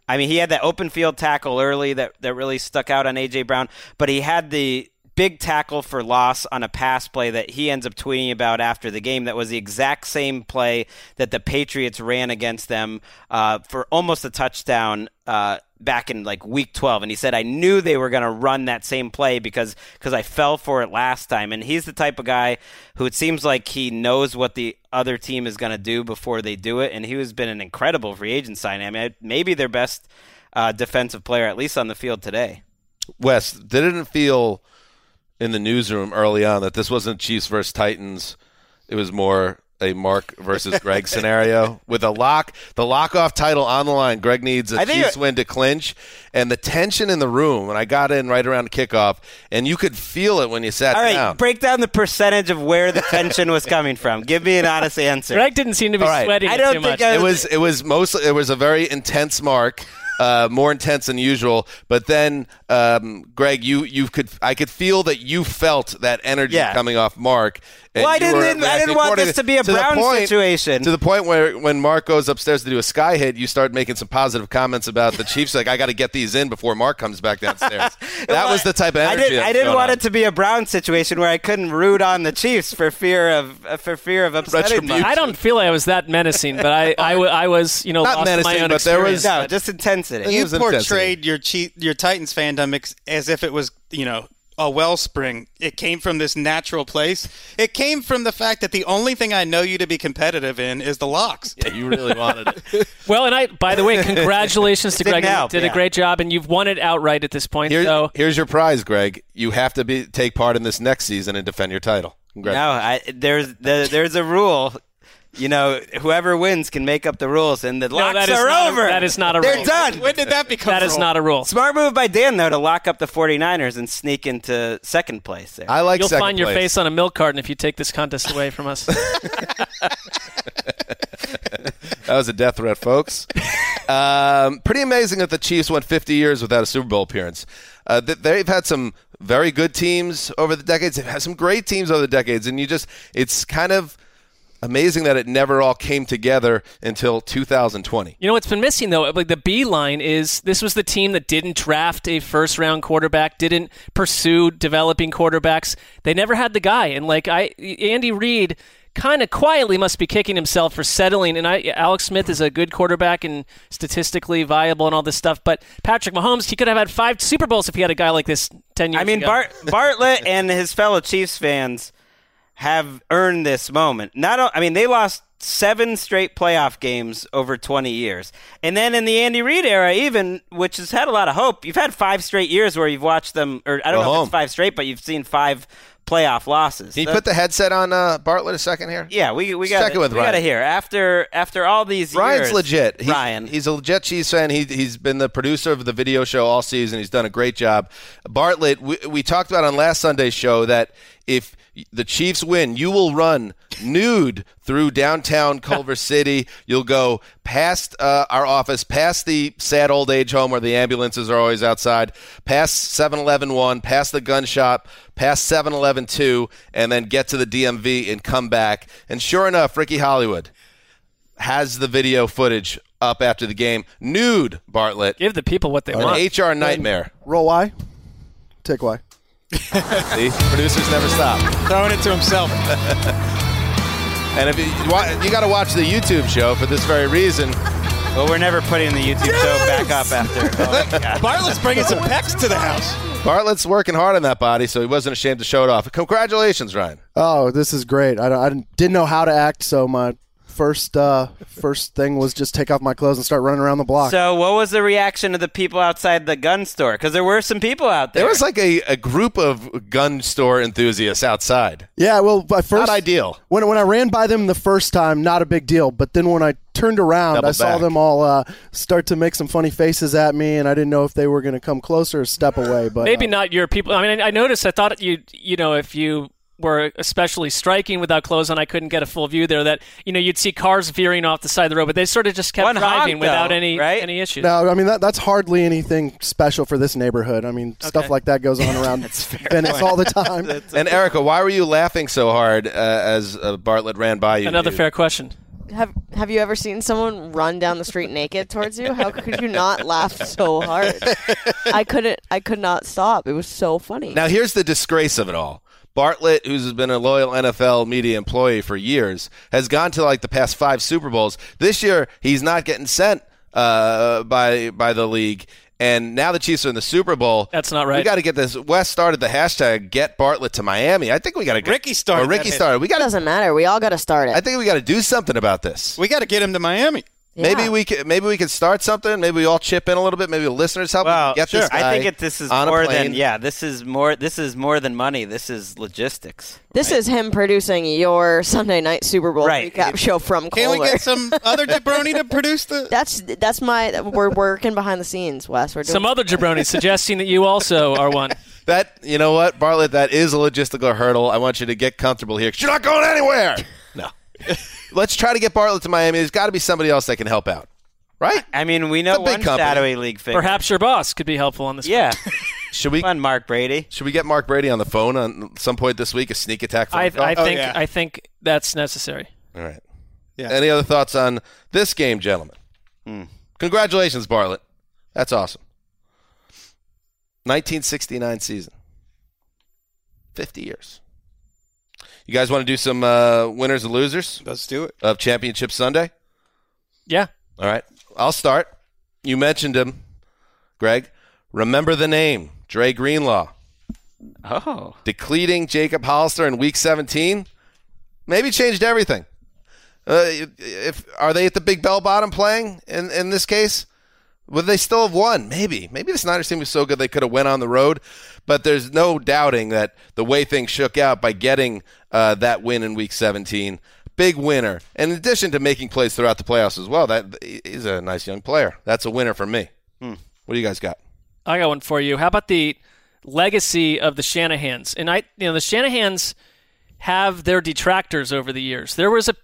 I mean, he had that open field tackle early that that really stuck out on AJ Brown, but he had the big tackle for loss on a pass play that he ends up tweeting about after the game. That was the exact same play that the Patriots ran against them uh, for almost a touchdown uh, back in like week 12. And he said, I knew they were going to run that same play because because I fell for it last time. And he's the type of guy who it seems like he knows what the other team is going to do before they do it. And he has been an incredible free agent signing. I mean, maybe their best uh, defensive player, at least on the field today.
Wes, they didn't feel in the newsroom early on that this wasn't Chiefs versus Titans? It was more a Mark versus Greg scenario with a lock, the lock off title on the line. Greg needs a
I think
Chiefs
it-
win to clinch, and the tension in the room. When I got in right around kickoff, and you could feel it when you sat
All right,
down.
break down the percentage of where the tension was coming from. Give me an honest answer.
Greg didn't seem to be
All right.
sweating
I don't
too
think
much.
I-
It was it was mostly it was a very intense mark uh, more intense than usual. But then, um, Greg, you you could I could feel that you felt that energy
Yeah.
coming off Mark. And
Well, I didn't-
were
I didn't want this to be a
the
Brown
point-
situation.
To the point where when Mark goes upstairs to do a sky hit, you start making some positive comments about the Chiefs. Like I got to get these in before Mark comes back downstairs. that was the type of
I didn't. I didn't want
on.
it to be a Brown situation where I couldn't root on the Chiefs for fear of uh, for fear of upsetting them.
I don't feel like I was that menacing, but I I was, you know,
Not
lost in my
menacing,
own
but there was-
no, just intensity.
You
was intensity.
portrayed your che- your Titans fandom ex- as if it was, you know, a wellspring. It came from this natural place. It came from the fact that the only thing I know you to be competitive in is the locks.
Yeah, you really wanted it.
Well, and I, by the way, congratulations to Greg. You did
yeah.
a great job, and you've won it outright at this point.
Here's,
so
here's your prize, Greg. You have to be take part in this next season and defend your title.
No, I, there's the, there's a rule. You know, whoever wins can make up the rules, and the
no,
locks
that is
are
not a-
over.
that is not a rule.
They're done.
When did that become?
That is
rule?
not a rule.
Smart move by Dan though to lock up the 49ers and sneak into second place there.
I like
You'll
second
find your face on a milk carton if you take this contest away from us.
That was a death threat, folks. um, pretty amazing that the Chiefs went 50 years without a Super Bowl appearance. Uh, they've had some very good teams over the decades. They've had some great teams over the decades, and you just it's kind of amazing that it never all came together until 2020.
You know what's been missing though, like the B line is this was the team that didn't draft a first round quarterback, didn't pursue developing quarterbacks. They never had the guy, and like I, Andy Reid kind of quietly must be kicking himself for settling. And I, Alex Smith is a good quarterback and statistically viable and all this stuff, but Patrick Mahomes, he could have had five Super Bowls if he had a guy like this ten years
I mean,
ago.
Bart, Bartlett and his fellow Chiefs fans have earned this moment. Not, I mean, they lost seven straight playoff games over 20 years, and then in the Andy Reid era, even which has had a lot of hope. You've had five straight years where you've watched them, or I don't
Go
know if it's five straight, but you've seen five playoff losses.
Can you
That-
put the headset on uh, Bartlett a second here?
yeah, we we got
Check it with
we got to hear after after all these
Ryan's
years.
legit. He-
Ryan,
He's a legit Chiefs fan. He, he's been the producer of the video show all season. He's done a great job. Bartlett, we, we talked about on last Sunday's show that if the Chiefs win, you will run nude through downtown Culver City. You'll go past uh, our office, past the sad old age home where the ambulances are always outside, past 7 Eleven 1, past the gun shop, past 7 Eleven 2, and then get to the DMV and come back. And sure enough, Ricky Hollywood has the video footage up after the game. Nude Bartlett.
Give the people what they
An
want.
HR nightmare.
Roll Y. Take Y.
See, producers never stop.
Throwing it to himself.
And if you, you got to watch the YouTube show for this very reason.
well, we're never putting the YouTube show back up after. Oh, my
Bartlett's bringing some pecs to the house.
Bartlett's working hard on that body, so he wasn't ashamed to show it off. Congratulations, Ryan.
Oh, this is great. I, I didn't, didn't know how to act, so my first uh, first thing was just take off my clothes and start running around the block.
So, what was the reaction of the people outside the gun store? Because there were some people out there.
There was like a, a group of gun store enthusiasts outside.
yeah, well, by first
Not ideal.
when when I ran by them the first time, not a big deal. But then when I turned around,
Double
I saw
back.
them all uh, start to make some funny faces at me, and I didn't know if they were going to come closer or step away. But
Maybe
uh,
not your people. I mean, I, I noticed. I thought you, you know, if you were especially striking without clothes on, I couldn't get a full view there. That you know, you'd see cars veering off the side of the road, but they sort of just kept
One honk,
driving without
though,
any
right?
any issues.
No, I mean that that's hardly anything special for this neighborhood. I mean, stuff like that goes on around Venice all the time.
And Erica, why were you laughing so hard uh, as uh, Bartlett ran by you?
Another
dude?
fair question.
Have Have you ever seen someone run down the street naked towards you? How could you not laugh so hard? I couldn't. I could not stop. It was so funny.
Now, here's the disgrace of it all. Bartlett, who's been a loyal NFL media employee for years, has gone to like the past five Super Bowls. This year, he's not getting sent uh, by by the league. And now the Chiefs are in the Super Bowl.
That's not right.
We got to get this. Wes started the hashtag Get Bartlett to Miami. I think we got to.
Ricky started
Or Ricky
that.
started. We
it
got.
doesn't matter. We all got to start it.
I think we got to do something about this.
We got to get him to Miami.
Maybe we could. Maybe we could start something. Maybe we all chip in a little bit. Maybe listeners help.
Well,
get this guy
I think it, this is
on
more than yeah. This is more. This is more than money. This is logistics.
This is him producing your Sunday night Super Bowl
Right.
recap show from
Can we get some other jabroni to produce the?
that's that's my. We're working behind the scenes, Wes. We're doing
Some other jabroni suggesting that you also are one.
That you know what, Bartlett, that is a logistical hurdle. I want you to get comfortable here. 'cause You're not going anywhere. No. Let's try to get Bartlett to Miami. There's got to be somebody else that can help out. right?
I mean, we know
It's a big
one
company.
shadowy league figure.
Perhaps your boss could be helpful on this.
Yeah.
Should we?
Fun, Mark Brady.
Should we get Mark Brady on the phone on some point this week? A sneak attack phone
I,
call?
I
Oh,
think
yeah.
I think that's necessary.
All right.
Yeah.
Any other thoughts on this game, gentlemen?
Hmm.
Congratulations, Bartlett. That's awesome. 1969 season. 50 years. You guys want to do some uh, winners and losers
Let's do it.
of Championship Sunday?
Yeah.
All right. I'll start. You mentioned him, Greg. Remember the name, Dre Greenlaw.
Oh.
Decleating Jacob Hollister in Week 17 maybe changed everything. Uh, if are they at the Big Bell Bottom playing in in this case? Would they still have won? Maybe. Maybe the Niners team was so good they could have went on the road. But there's no doubting that the way things shook out by getting uh, that win in Week 17, big winner. In addition to making plays throughout the playoffs as well, that he's a nice young player. That's a winner for me. What do you guys got?
I got one for you. How about the legacy of the Shanahans? And I, you know, the Shanahans have their detractors over the years. There was a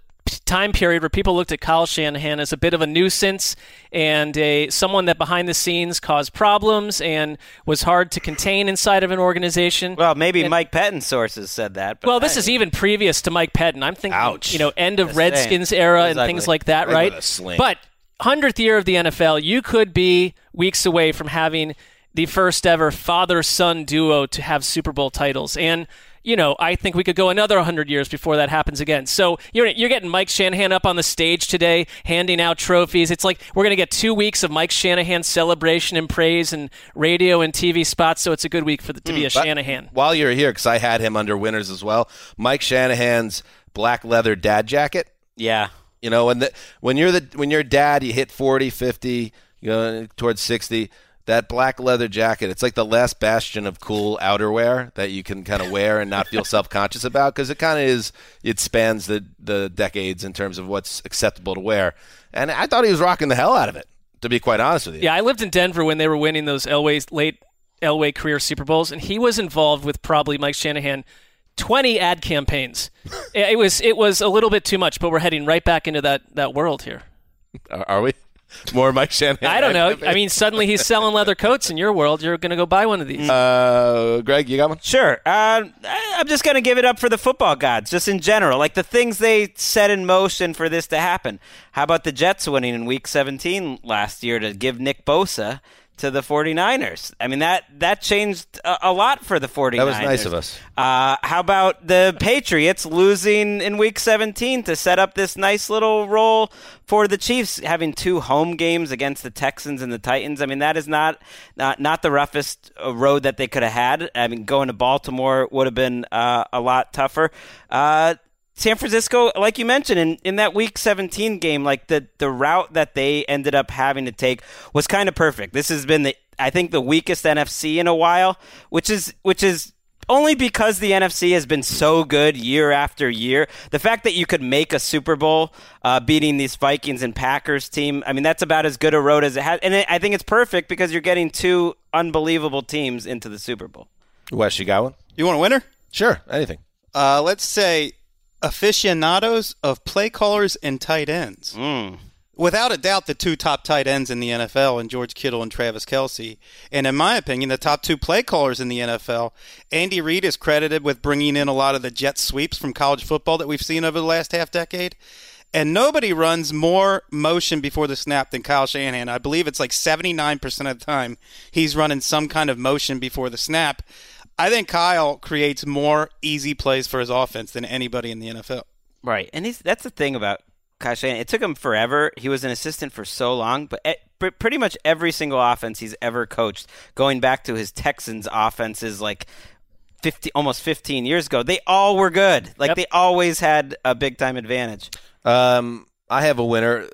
time period where people looked at Kyle Shanahan as a bit of a nuisance and a someone that behind the scenes caused problems and was hard to contain inside of an organization.
Well, maybe
And-
Mike Pettine sources said that. But
well, this
I-
is even previous to Mike Pettine. I'm thinking,
Ouch.
you know, end of
Just
Redskins
saying.
era
It
and things like that,
Right
right?
with a sling.
But hundredth year of the NFL, you could be weeks away from having the first ever father-son duo to have Super Bowl titles, and you know, I think we could go another 100 years before that happens again. So you're, you're getting Mike Shanahan up on the stage today, handing out trophies. It's like we're going to get two weeks of Mike Shanahan celebration and praise and radio and TV spots. So it's a good week for the, to hmm, be a Shanahan.
While you're here, because I had him under winners as well, Mike Shanahan's black leather dad jacket.
Yeah.
You know, when the when you're the when you're dad, you hit 40, 50, you go towards 60. That black leather jacket, it's like the last bastion of cool outerwear that you can kind of wear and not feel self-conscious about because it kind of is it spans the the decades in terms of what's acceptable to wear. And I thought he was rocking the hell out of it, to be quite honest with you.
Yeah, I lived in Denver when they were winning those Elway late Elway career Super Bowls, and he was involved with probably Mike Shanahan. 20 ad campaigns. it was it was a little bit too much, but we're heading right back into that, that world here.
Are, are we? More Mike Shanahan.
I don't know. I mean, suddenly he's selling leather coats in your world. You're going to go buy one of these.
Uh, Greg, you got one?
Sure. Uh, I- I'm just going to give it up for the football gods, just in general. Like the things they set in motion for this to happen. How about the Jets winning in week 17 last year to give Nick Bosa to the 49ers? I mean, that, that changed a, a lot for the 49ers.
That was nice of us.
Uh, how about the Patriots losing in Week 17 to set up this nice little role for the Chiefs, having two home games against the Texans and the Titans? I mean, that is not not, not the roughest uh, road that they could have had. I mean, going to Baltimore would have been uh, a lot tougher. Uh, San Francisco, like you mentioned, in, in that Week 17 game, like the the route that they ended up having to take was kind of perfect. This has been the I think the weakest NFC in a while, which is which is only because the NFC has been so good year after year. The fact that you could make a Super Bowl uh, beating these Vikings and Packers team, I mean, that's about as good a road as it has. And it, I think it's perfect because you're getting two unbelievable teams into the Super Bowl.
Wes, you got one?
You want a winner?
Sure, anything.
Uh, let's say aficionados of play callers and tight ends. Mm. Without a doubt, the two top tight ends in the NFL, and George Kittle and Travis Kelce. And in my opinion, the top two play callers in the NFL. Andy Reid is credited with bringing in a lot of the jet sweeps from college football that we've seen over the last half decade. And nobody runs more motion before the snap than Kyle Shanahan. I believe it's like 79% of the time he's running some kind of motion before the snap. I think Kyle creates more easy plays for his offense than anybody in the NFL.
Right, and he's, that's the thing about Kyle Shanahan. It took him forever. He was an assistant for so long, but e- pr- pretty much every single offense he's ever coached, going back to his Texans offenses, like 50, almost 15 years ago, they all were good. Like they always had a big time advantage.
Um, I have a winner.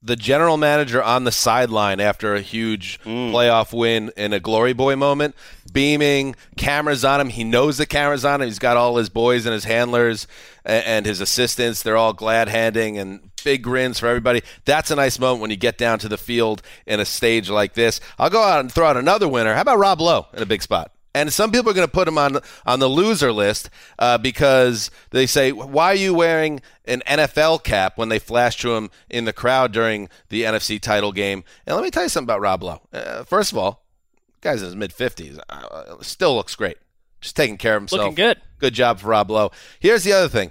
The general manager on the sideline after a huge mm. playoff win in a glory boy moment, beaming, cameras on him. He knows the cameras on him. He's got all his boys and his handlers and, and his assistants. They're all glad handing and big grins for everybody. That's a nice moment when you get down to the field in a stage like this. I'll go out and throw out another winner. How about Rob Lowe in a big spot? And some people are going to put him on on the loser list uh, because they say, "Why are you wearing an NFL cap?" When they flash to him in the crowd during the NFC title game. And let me tell you something about Rob Lowe. Uh, first of all, guy's in his mid fifties, uh, still looks great, just taking care of himself.
Looking good.
Good job for Rob Lowe. Here's the other thing: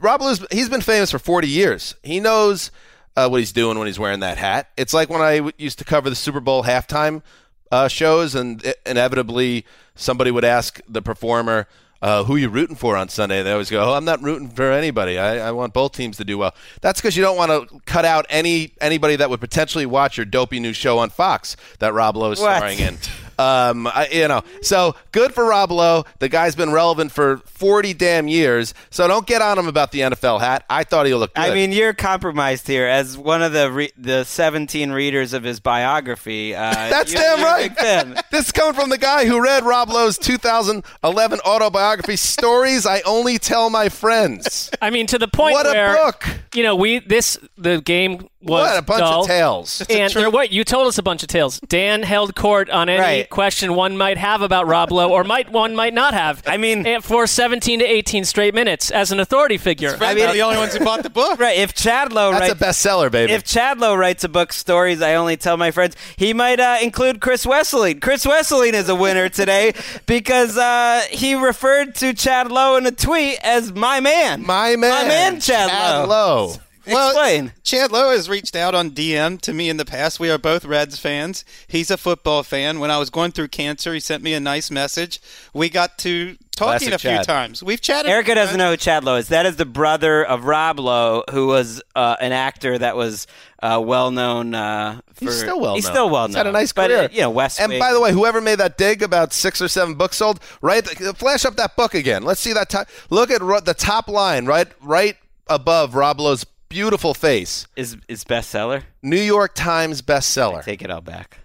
Rob Lowe's he's been famous for 40 years. He knows uh, what he's doing when he's wearing that hat. It's like when I w- used to cover the Super Bowl halftime uh, shows, and inevitably somebody would ask the performer. Uh, who you rooting for on Sunday? They always go, "Oh, I'm not rooting for anybody. I, I want both teams to do well." That's because you don't want to cut out any anybody that would potentially watch your dopey new show on Fox that Rob Lowe is starring in. Um, I, you know, so good for Rob Lowe. The guy's been relevant for 40 damn years. So don't get on him about the NFL hat. I thought he looked good.
I mean, you're compromised here as one of the re- the 17 readers of his biography. Uh,
That's
you're-
damn right. this is coming from the guy who read Rob Lowe's 2011 autobiography, Stories I Only Tell My Friends.
I mean, to the point
What a book.
you know we this the game was
What a bunch
dull,
of tales.
And there, what you told us a bunch of tales. Dan held court on any
Right.
Question one might have about Rob Lowe, or might one might not have.
I mean-
for 17 to 18 straight minutes as an authority figure.
I mean, the only ones who bought the book.
Right. If Chad Lowe
That's
writes
a bestseller, baby.
If Chad Lowe writes a book, stories I only tell my friends, he might uh, include Chris Wesseling. Chris Wesseling is a winner today because uh, he referred to Chad Lowe in a tweet as my man.
my man.
My man, Chad, Lowe.
Lowe.
Well,
Explain.
Chad Lowe has reached out on DM to me in the past. We are both Reds fans. He's a football fan. When I was going through cancer, he sent me a nice message. We got to talking
Classic
a few
Chad.
times. We've chatted.
Erica doesn't know who Chad Lowe is. That is the brother of Rob Lowe, who was uh, an actor that was uh, well known. Uh, for,
He's still well
He's
known.
still well known.
He's had a nice
but,
career.
uh, you know, West.
And
Wing.
by the way, whoever made that dig about six or seven books sold, right? Flash up that book again. Let's see that. Top, look at ro- the top line, right, right above Rob Lowe's beautiful face.
is is bestseller.
New York Times bestseller.
Take it all back.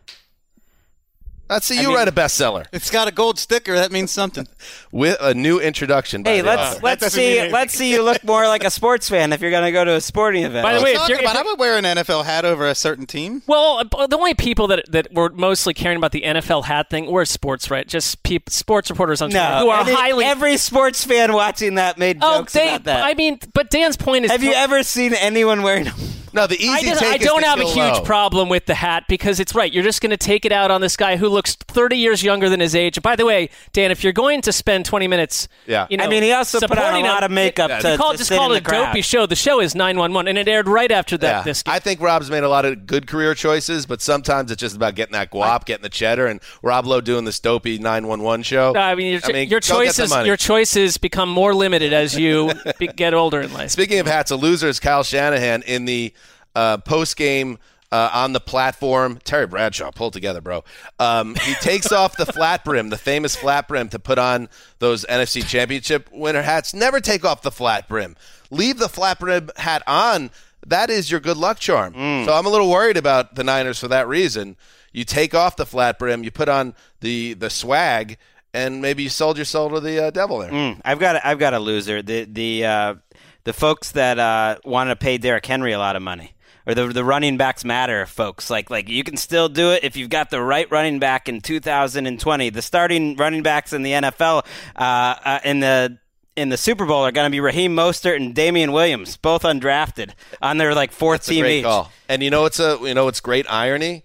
Let's see
I
you
mean-
write a bestseller
It's got a gold sticker. That means something.
with a new introduction. By
Hey,
the
let's
author.
let's see let's see you look more like a sports fan if you're going to go to a sporting event.
By the way, if you're,
about,
if
I would wear an NFL hat over a certain team.
Well, uh, the only people that that were mostly caring about the NFL hat thing were sports, right? Just peop, sports reporters on Twitter
no,
who are
every,
highly.
every sports fan watching that made
oh,
jokes
they,
about that.
I mean, but Dan's point is.
Have you ever seen anyone wearing?
No, the easy
I, just,
take
I don't
to
have a huge
Lowe.
problem with the hat because it's right. You're just going to take it out on this guy who looks 30 years younger than his age. By the way, Dan, if you're going to spend 20 minutes,
Yeah.
you know,
I mean, he also put on a lot
him,
of makeup
it-
to-
you call,
to
just
sit
call
in
it a
the crowd.
dopey show. The show is 911, and it aired right after that.
Yeah.
This
I think Rob's made a lot of good career choices, but sometimes it's just about getting that guap, getting the cheddar, and Rob Lowe doing this dopey 911 show.
No, I mean, your,
I mean,
your
go get the
choices your choices become more limited as you be, get older in life.
Speaking of hats, a loser is Kyle Shanahan in the uh, post game. Uh, on the platform, Terry Bradshaw, pull together, bro. Um, he takes off the flat brim, the famous flat brim, to put on those NFC Championship winner hats. Never take off the flat brim. Leave the flat brim hat on. That is your good luck charm. So I'm a little worried about the Niners for that reason. You take off the flat brim, you put on the the swag, and maybe you sold your soul to the uh, devil there.
Mm, I've got a, I've got a loser. The the uh, the folks that uh, want to pay Derrick Henry a lot of money. Or the the running backs matter, folks. Like like you can still do it if you've got the right running back in 2020. The starting running backs in the NFL uh, uh, in the in the Super Bowl are going to be Raheem Mostert and Damien Williams, both undrafted on their like fourth
That's
team each.
call. And you know it's a you know what's great irony?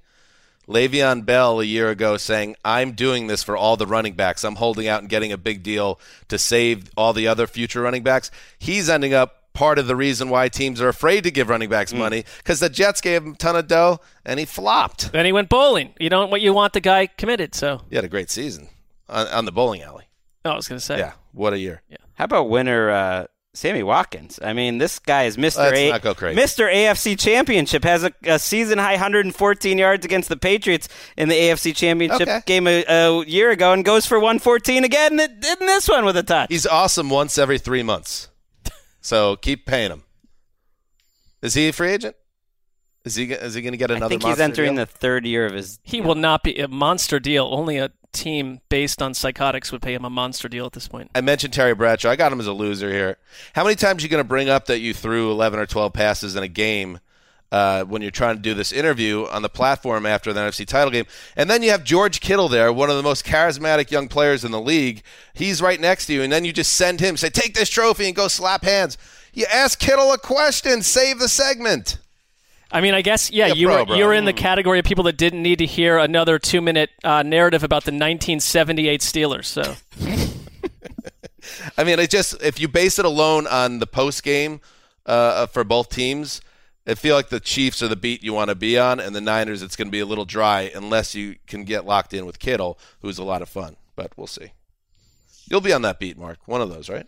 Le'Veon Bell a year ago saying, "I'm doing this for all the running backs. I'm holding out and getting a big deal to save all the other future running backs." He's ending up part of the reason why teams are afraid to give running backs money because the Jets gave him a ton of dough and he flopped.
Then he went bowling. You don't what you want the guy committed. So
He had a great season on, on the bowling alley.
oh, I was going to say.
Yeah, what a year. Yeah.
How about winner uh, Sammy Watkins? I mean, this guy is Mr. A-
not go crazy.
Mr. AFC Championship has a, a season high 114 yards against the Patriots in the AFC Championship
Okay.
game a, a year ago, and goes for 114 again in in this one with a touch.
He's awesome once every three months, so keep paying him. Is he a free agent? Is he is he going to get another?
I think he's entering
deal?
the third year of his.
He will not be a monster deal. Only a team based on psychotics would pay him a monster deal at this point.
I mentioned Terry Bradshaw. I got him as a loser here. How many times are you going to bring up that you threw 11 or 12 passes in a game uh, when you're trying to do this interview on the platform after the NFC title game. And then you have George Kittle there, one of the most charismatic young players in the league. He's right next to you, and then you just send him, say, "Take this trophy and go slap hands." You ask Kittle a question, save the segment.
I mean, I guess yeah,
Be a
you
pro,
were
bro.
you're in the category of people that didn't need to hear another two minute uh, narrative about the 1978 Steelers. So
I mean, it just if you base it alone on the post game uh, for both teams, I feel like the Chiefs are the beat you want to be on, and the Niners it's going to be a little dry unless you can get locked in with Kittle, who's a lot of fun. But we'll see. You'll be on that beat, Mark. One of those, right?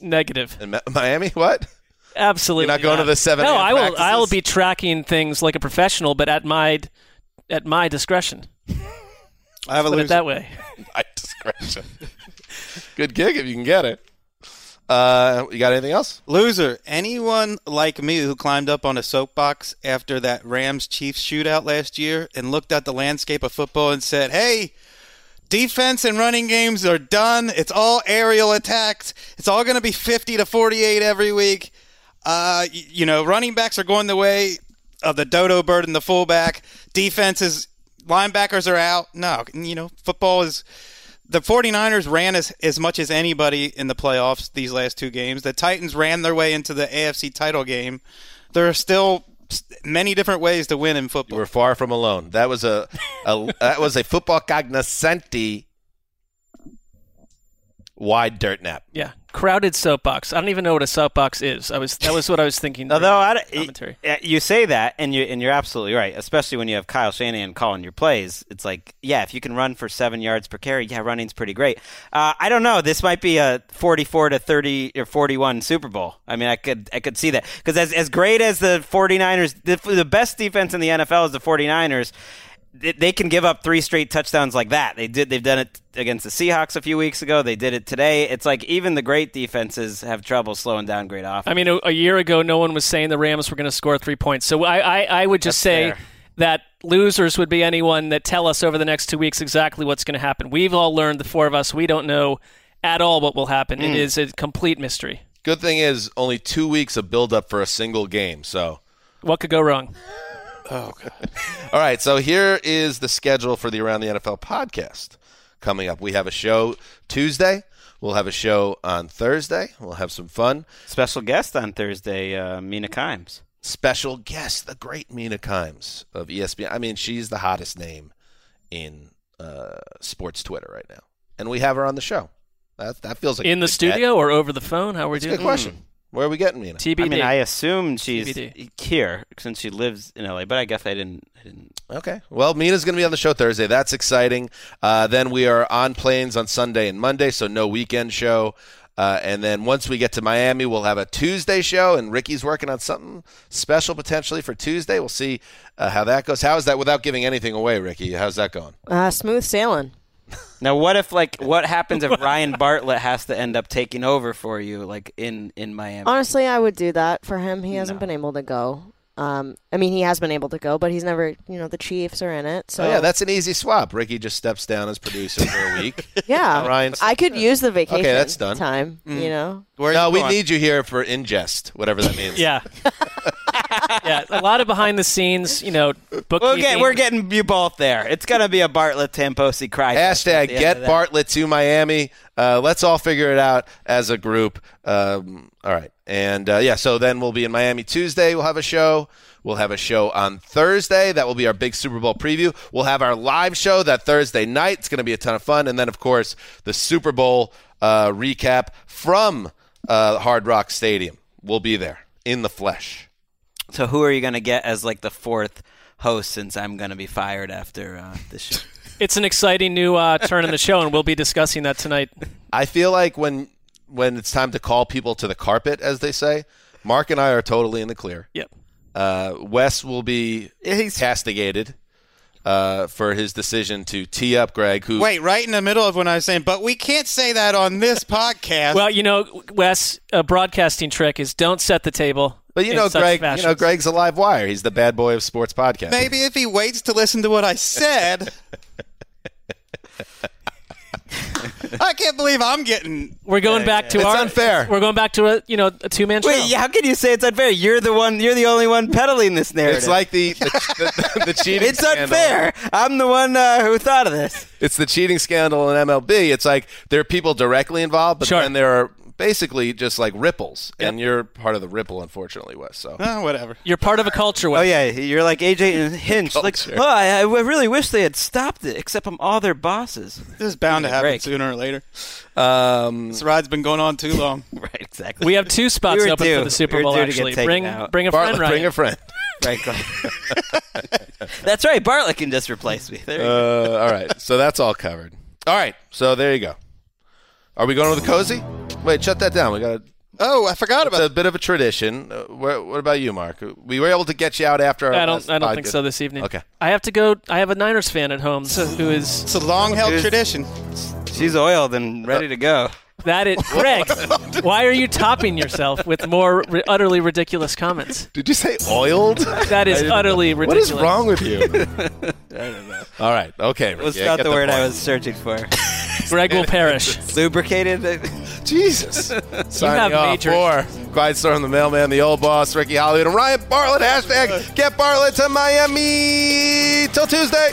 negative.
In Miami, what?
Absolutely.
You're not going to the 7
No, I will. I will be tracking things like a professional, but at my at my discretion.
I have a
Put it that way.
My discretion. Good gig if you can get it. Uh, you got anything else?
Loser. Anyone like me who climbed up on a soapbox after that Rams Chiefs shootout last year and looked at the landscape of football and said, hey, defense and running games are done. It's all aerial attacks. It's all going to be 50 to 48 every week. Uh, you know, running backs are going the way of the dodo bird and the fullback. Defenses, linebackers are out. No, you know, football is the 49ers ran as, as much as anybody in the playoffs these last two games. The Titans ran their way into the AFC title game. There are still many different ways to win in
You
football.
were far from alone. That was a, a that was a football cognoscenti wide dirt nap.
Yeah, crowded soapbox. I don't even know what a soapbox is. I was that was what I was thinking.
Although I,
commentary.
you say that, and you and you're absolutely right. Especially when you have Kyle Shanahan calling your plays, it's like, yeah, if you can run for seven yards per carry, yeah, running's pretty great. Uh, I don't know. This might be a 44 to 30 or 41 Super Bowl. I mean, I could I could see that because as as great as the 49ers, the, the best defense in the NFL is the 49ers. They- They can give up three straight touchdowns like that. They did. They've done it against the Seahawks a few weeks ago. They did it today. It's like even the great defenses have trouble slowing down great offense.
I mean, a, a year ago, no one was saying the Rams were going to score three points. So I, I, I would just
That's
say
fair.
that losers would be anyone that tell us over the next two weeks exactly what's going to happen. We've all learned, the four of us, we don't know at all what will happen. It
Mm.
is a complete mystery.
Good thing is only two weeks of build up for a single game. So,
What could go wrong?
Oh, God. all right. So here is the schedule for the Around the NFL podcast coming up. We have a show Tuesday. We'll have a show on Thursday. We'll have some fun.
Special guest on Thursday, uh, Mina Kimes.
Special guest, the great Mina Kimes of ESPN. I mean, she's the hottest name in uh, sports Twitter right now, and we have her on the show. That that feels like
In the
good
studio or over the phone? How are we
That's a
doing?
good question. Where are we getting Mina?
TBD.
I mean, I assume she's
TBD.
here since she lives in LA, but I guess I didn't. I didn't.
Okay. Well, Mina's going to be on the show Thursday. That's exciting. Uh, then we are on planes on Sunday and Monday, so no weekend show. Uh, and then once we get to Miami, we'll have a Tuesday show, and Ricky's working on something special potentially for Tuesday. We'll see uh, how that goes. How is that without giving anything away, Ricky? How's that going?
Uh, smooth sailing.
Now, what if like what happens if Ryan Bartlett has to end up taking over for you, like in in Miami?
Honestly, I would do that for him. He hasn't been able to go. Um, I mean, he has been able to go, but he's never, you know, the Chiefs are in it. So
oh, yeah, that's an easy swap. Ricky just steps down as producer for a week.
yeah.
Ryan
I could use the vacation.
Okay, that's done.
Time, you know.
Where
no,
you
we
going?
need you here for ingest, whatever that means.
Yeah. yeah, a lot of behind the scenes, you know, bookkeeping.
We'll get, we're getting you both there. It's gonna be a Bartlett Tamposi cry. fest at
Hashtag get. Bartlett to Miami. Uh, let's all figure it out as a group. Um, all right. And uh, yeah, so then we'll be in Miami Tuesday. We'll have a show. We'll have a show on Thursday. That will be our big Super Bowl preview. We'll have our live show that Thursday night. It's going to be a ton of fun. And then, of course, the Super Bowl uh, recap from uh, Hard Rock Stadium. We'll be there in the flesh.
So who are you gonna get as like the fourth host? Since I'm gonna be fired after uh, this show.
It's an exciting new uh, turn in the show, and we'll be discussing that tonight.
I feel like when when it's time to call people to the carpet, as they say, Mark and I are totally in the clear.
Yep.
Uh, Wes will be He's- castigated uh, for his decision to tee up Greg, who
Wait, right in the middle of when I was saying, but we can't say that on this podcast.
Well, you know, Wes, a broadcasting trick is don't set the table.
But you know,
such
Greg. You know. Greg's a live wire. He's the bad boy of sports podcast.
Maybe if he waits to listen to what I said. I can't believe I'm getting.
We're going back to
It's
our
unfair.
We're going back to a you know a two man show.
Wait, how can you say it's unfair? You're the one. You're the only one peddling this narrative.
It's like the the, the, the cheating.
it's
scandal.
unfair. I'm the one uh, who thought of this.
It's the cheating scandal in MLB. It's like there are people directly involved, but
Sure.
then there are basically just like ripples, and you're part of the ripple, unfortunately, Wes. So
Oh, whatever.
You're part of a culture.
Oh yeah, you're like AJ and Hinch. Like, oh, I, I really wish they had stopped it. Except I'm all their bosses.
This is bound to happen
Break.
sooner or later.
um,
This ride's been going on too long.
right, exactly.
We have two spots
We
open
due.
for the Super
We
Bowl.
due to get
Actually, bring
out.
bring a
Bartlett,
friend.
bring a friend.
Right. that's right. Bartlett can just replace me. There you go.
Uh, all right, so that's all covered. All right, so there you go. Are we going to the cozy? Wait, shut that down. We got
Oh, I forgot
it's
about
a bit of a tradition. Uh, where, what about you, Mark? We were able to get you out after. Our
I don't. I don't think
podcast.
so this evening.
Okay.
I have to go. I have a Niners fan at home who is
It's a long held
Dude.
tradition.
She's oiled and ready to go.
that. It, Greg, why are you topping yourself with more ri- utterly ridiculous comments?
Did you say oiled?
That is utterly
what
ridiculous.
is wrong with you? I don't know. All right. Okay.
Was
I
not
get
the word I
point.
was searching for.
Greg will perish.
Lubricated.
Jesus. Signing
have
off
major-
for Quiet Storm, the mailman, the old boss, Ricky Hollywood, and Ryan Bartlett. Hashtag get Bartlett to Miami. Till Tuesday.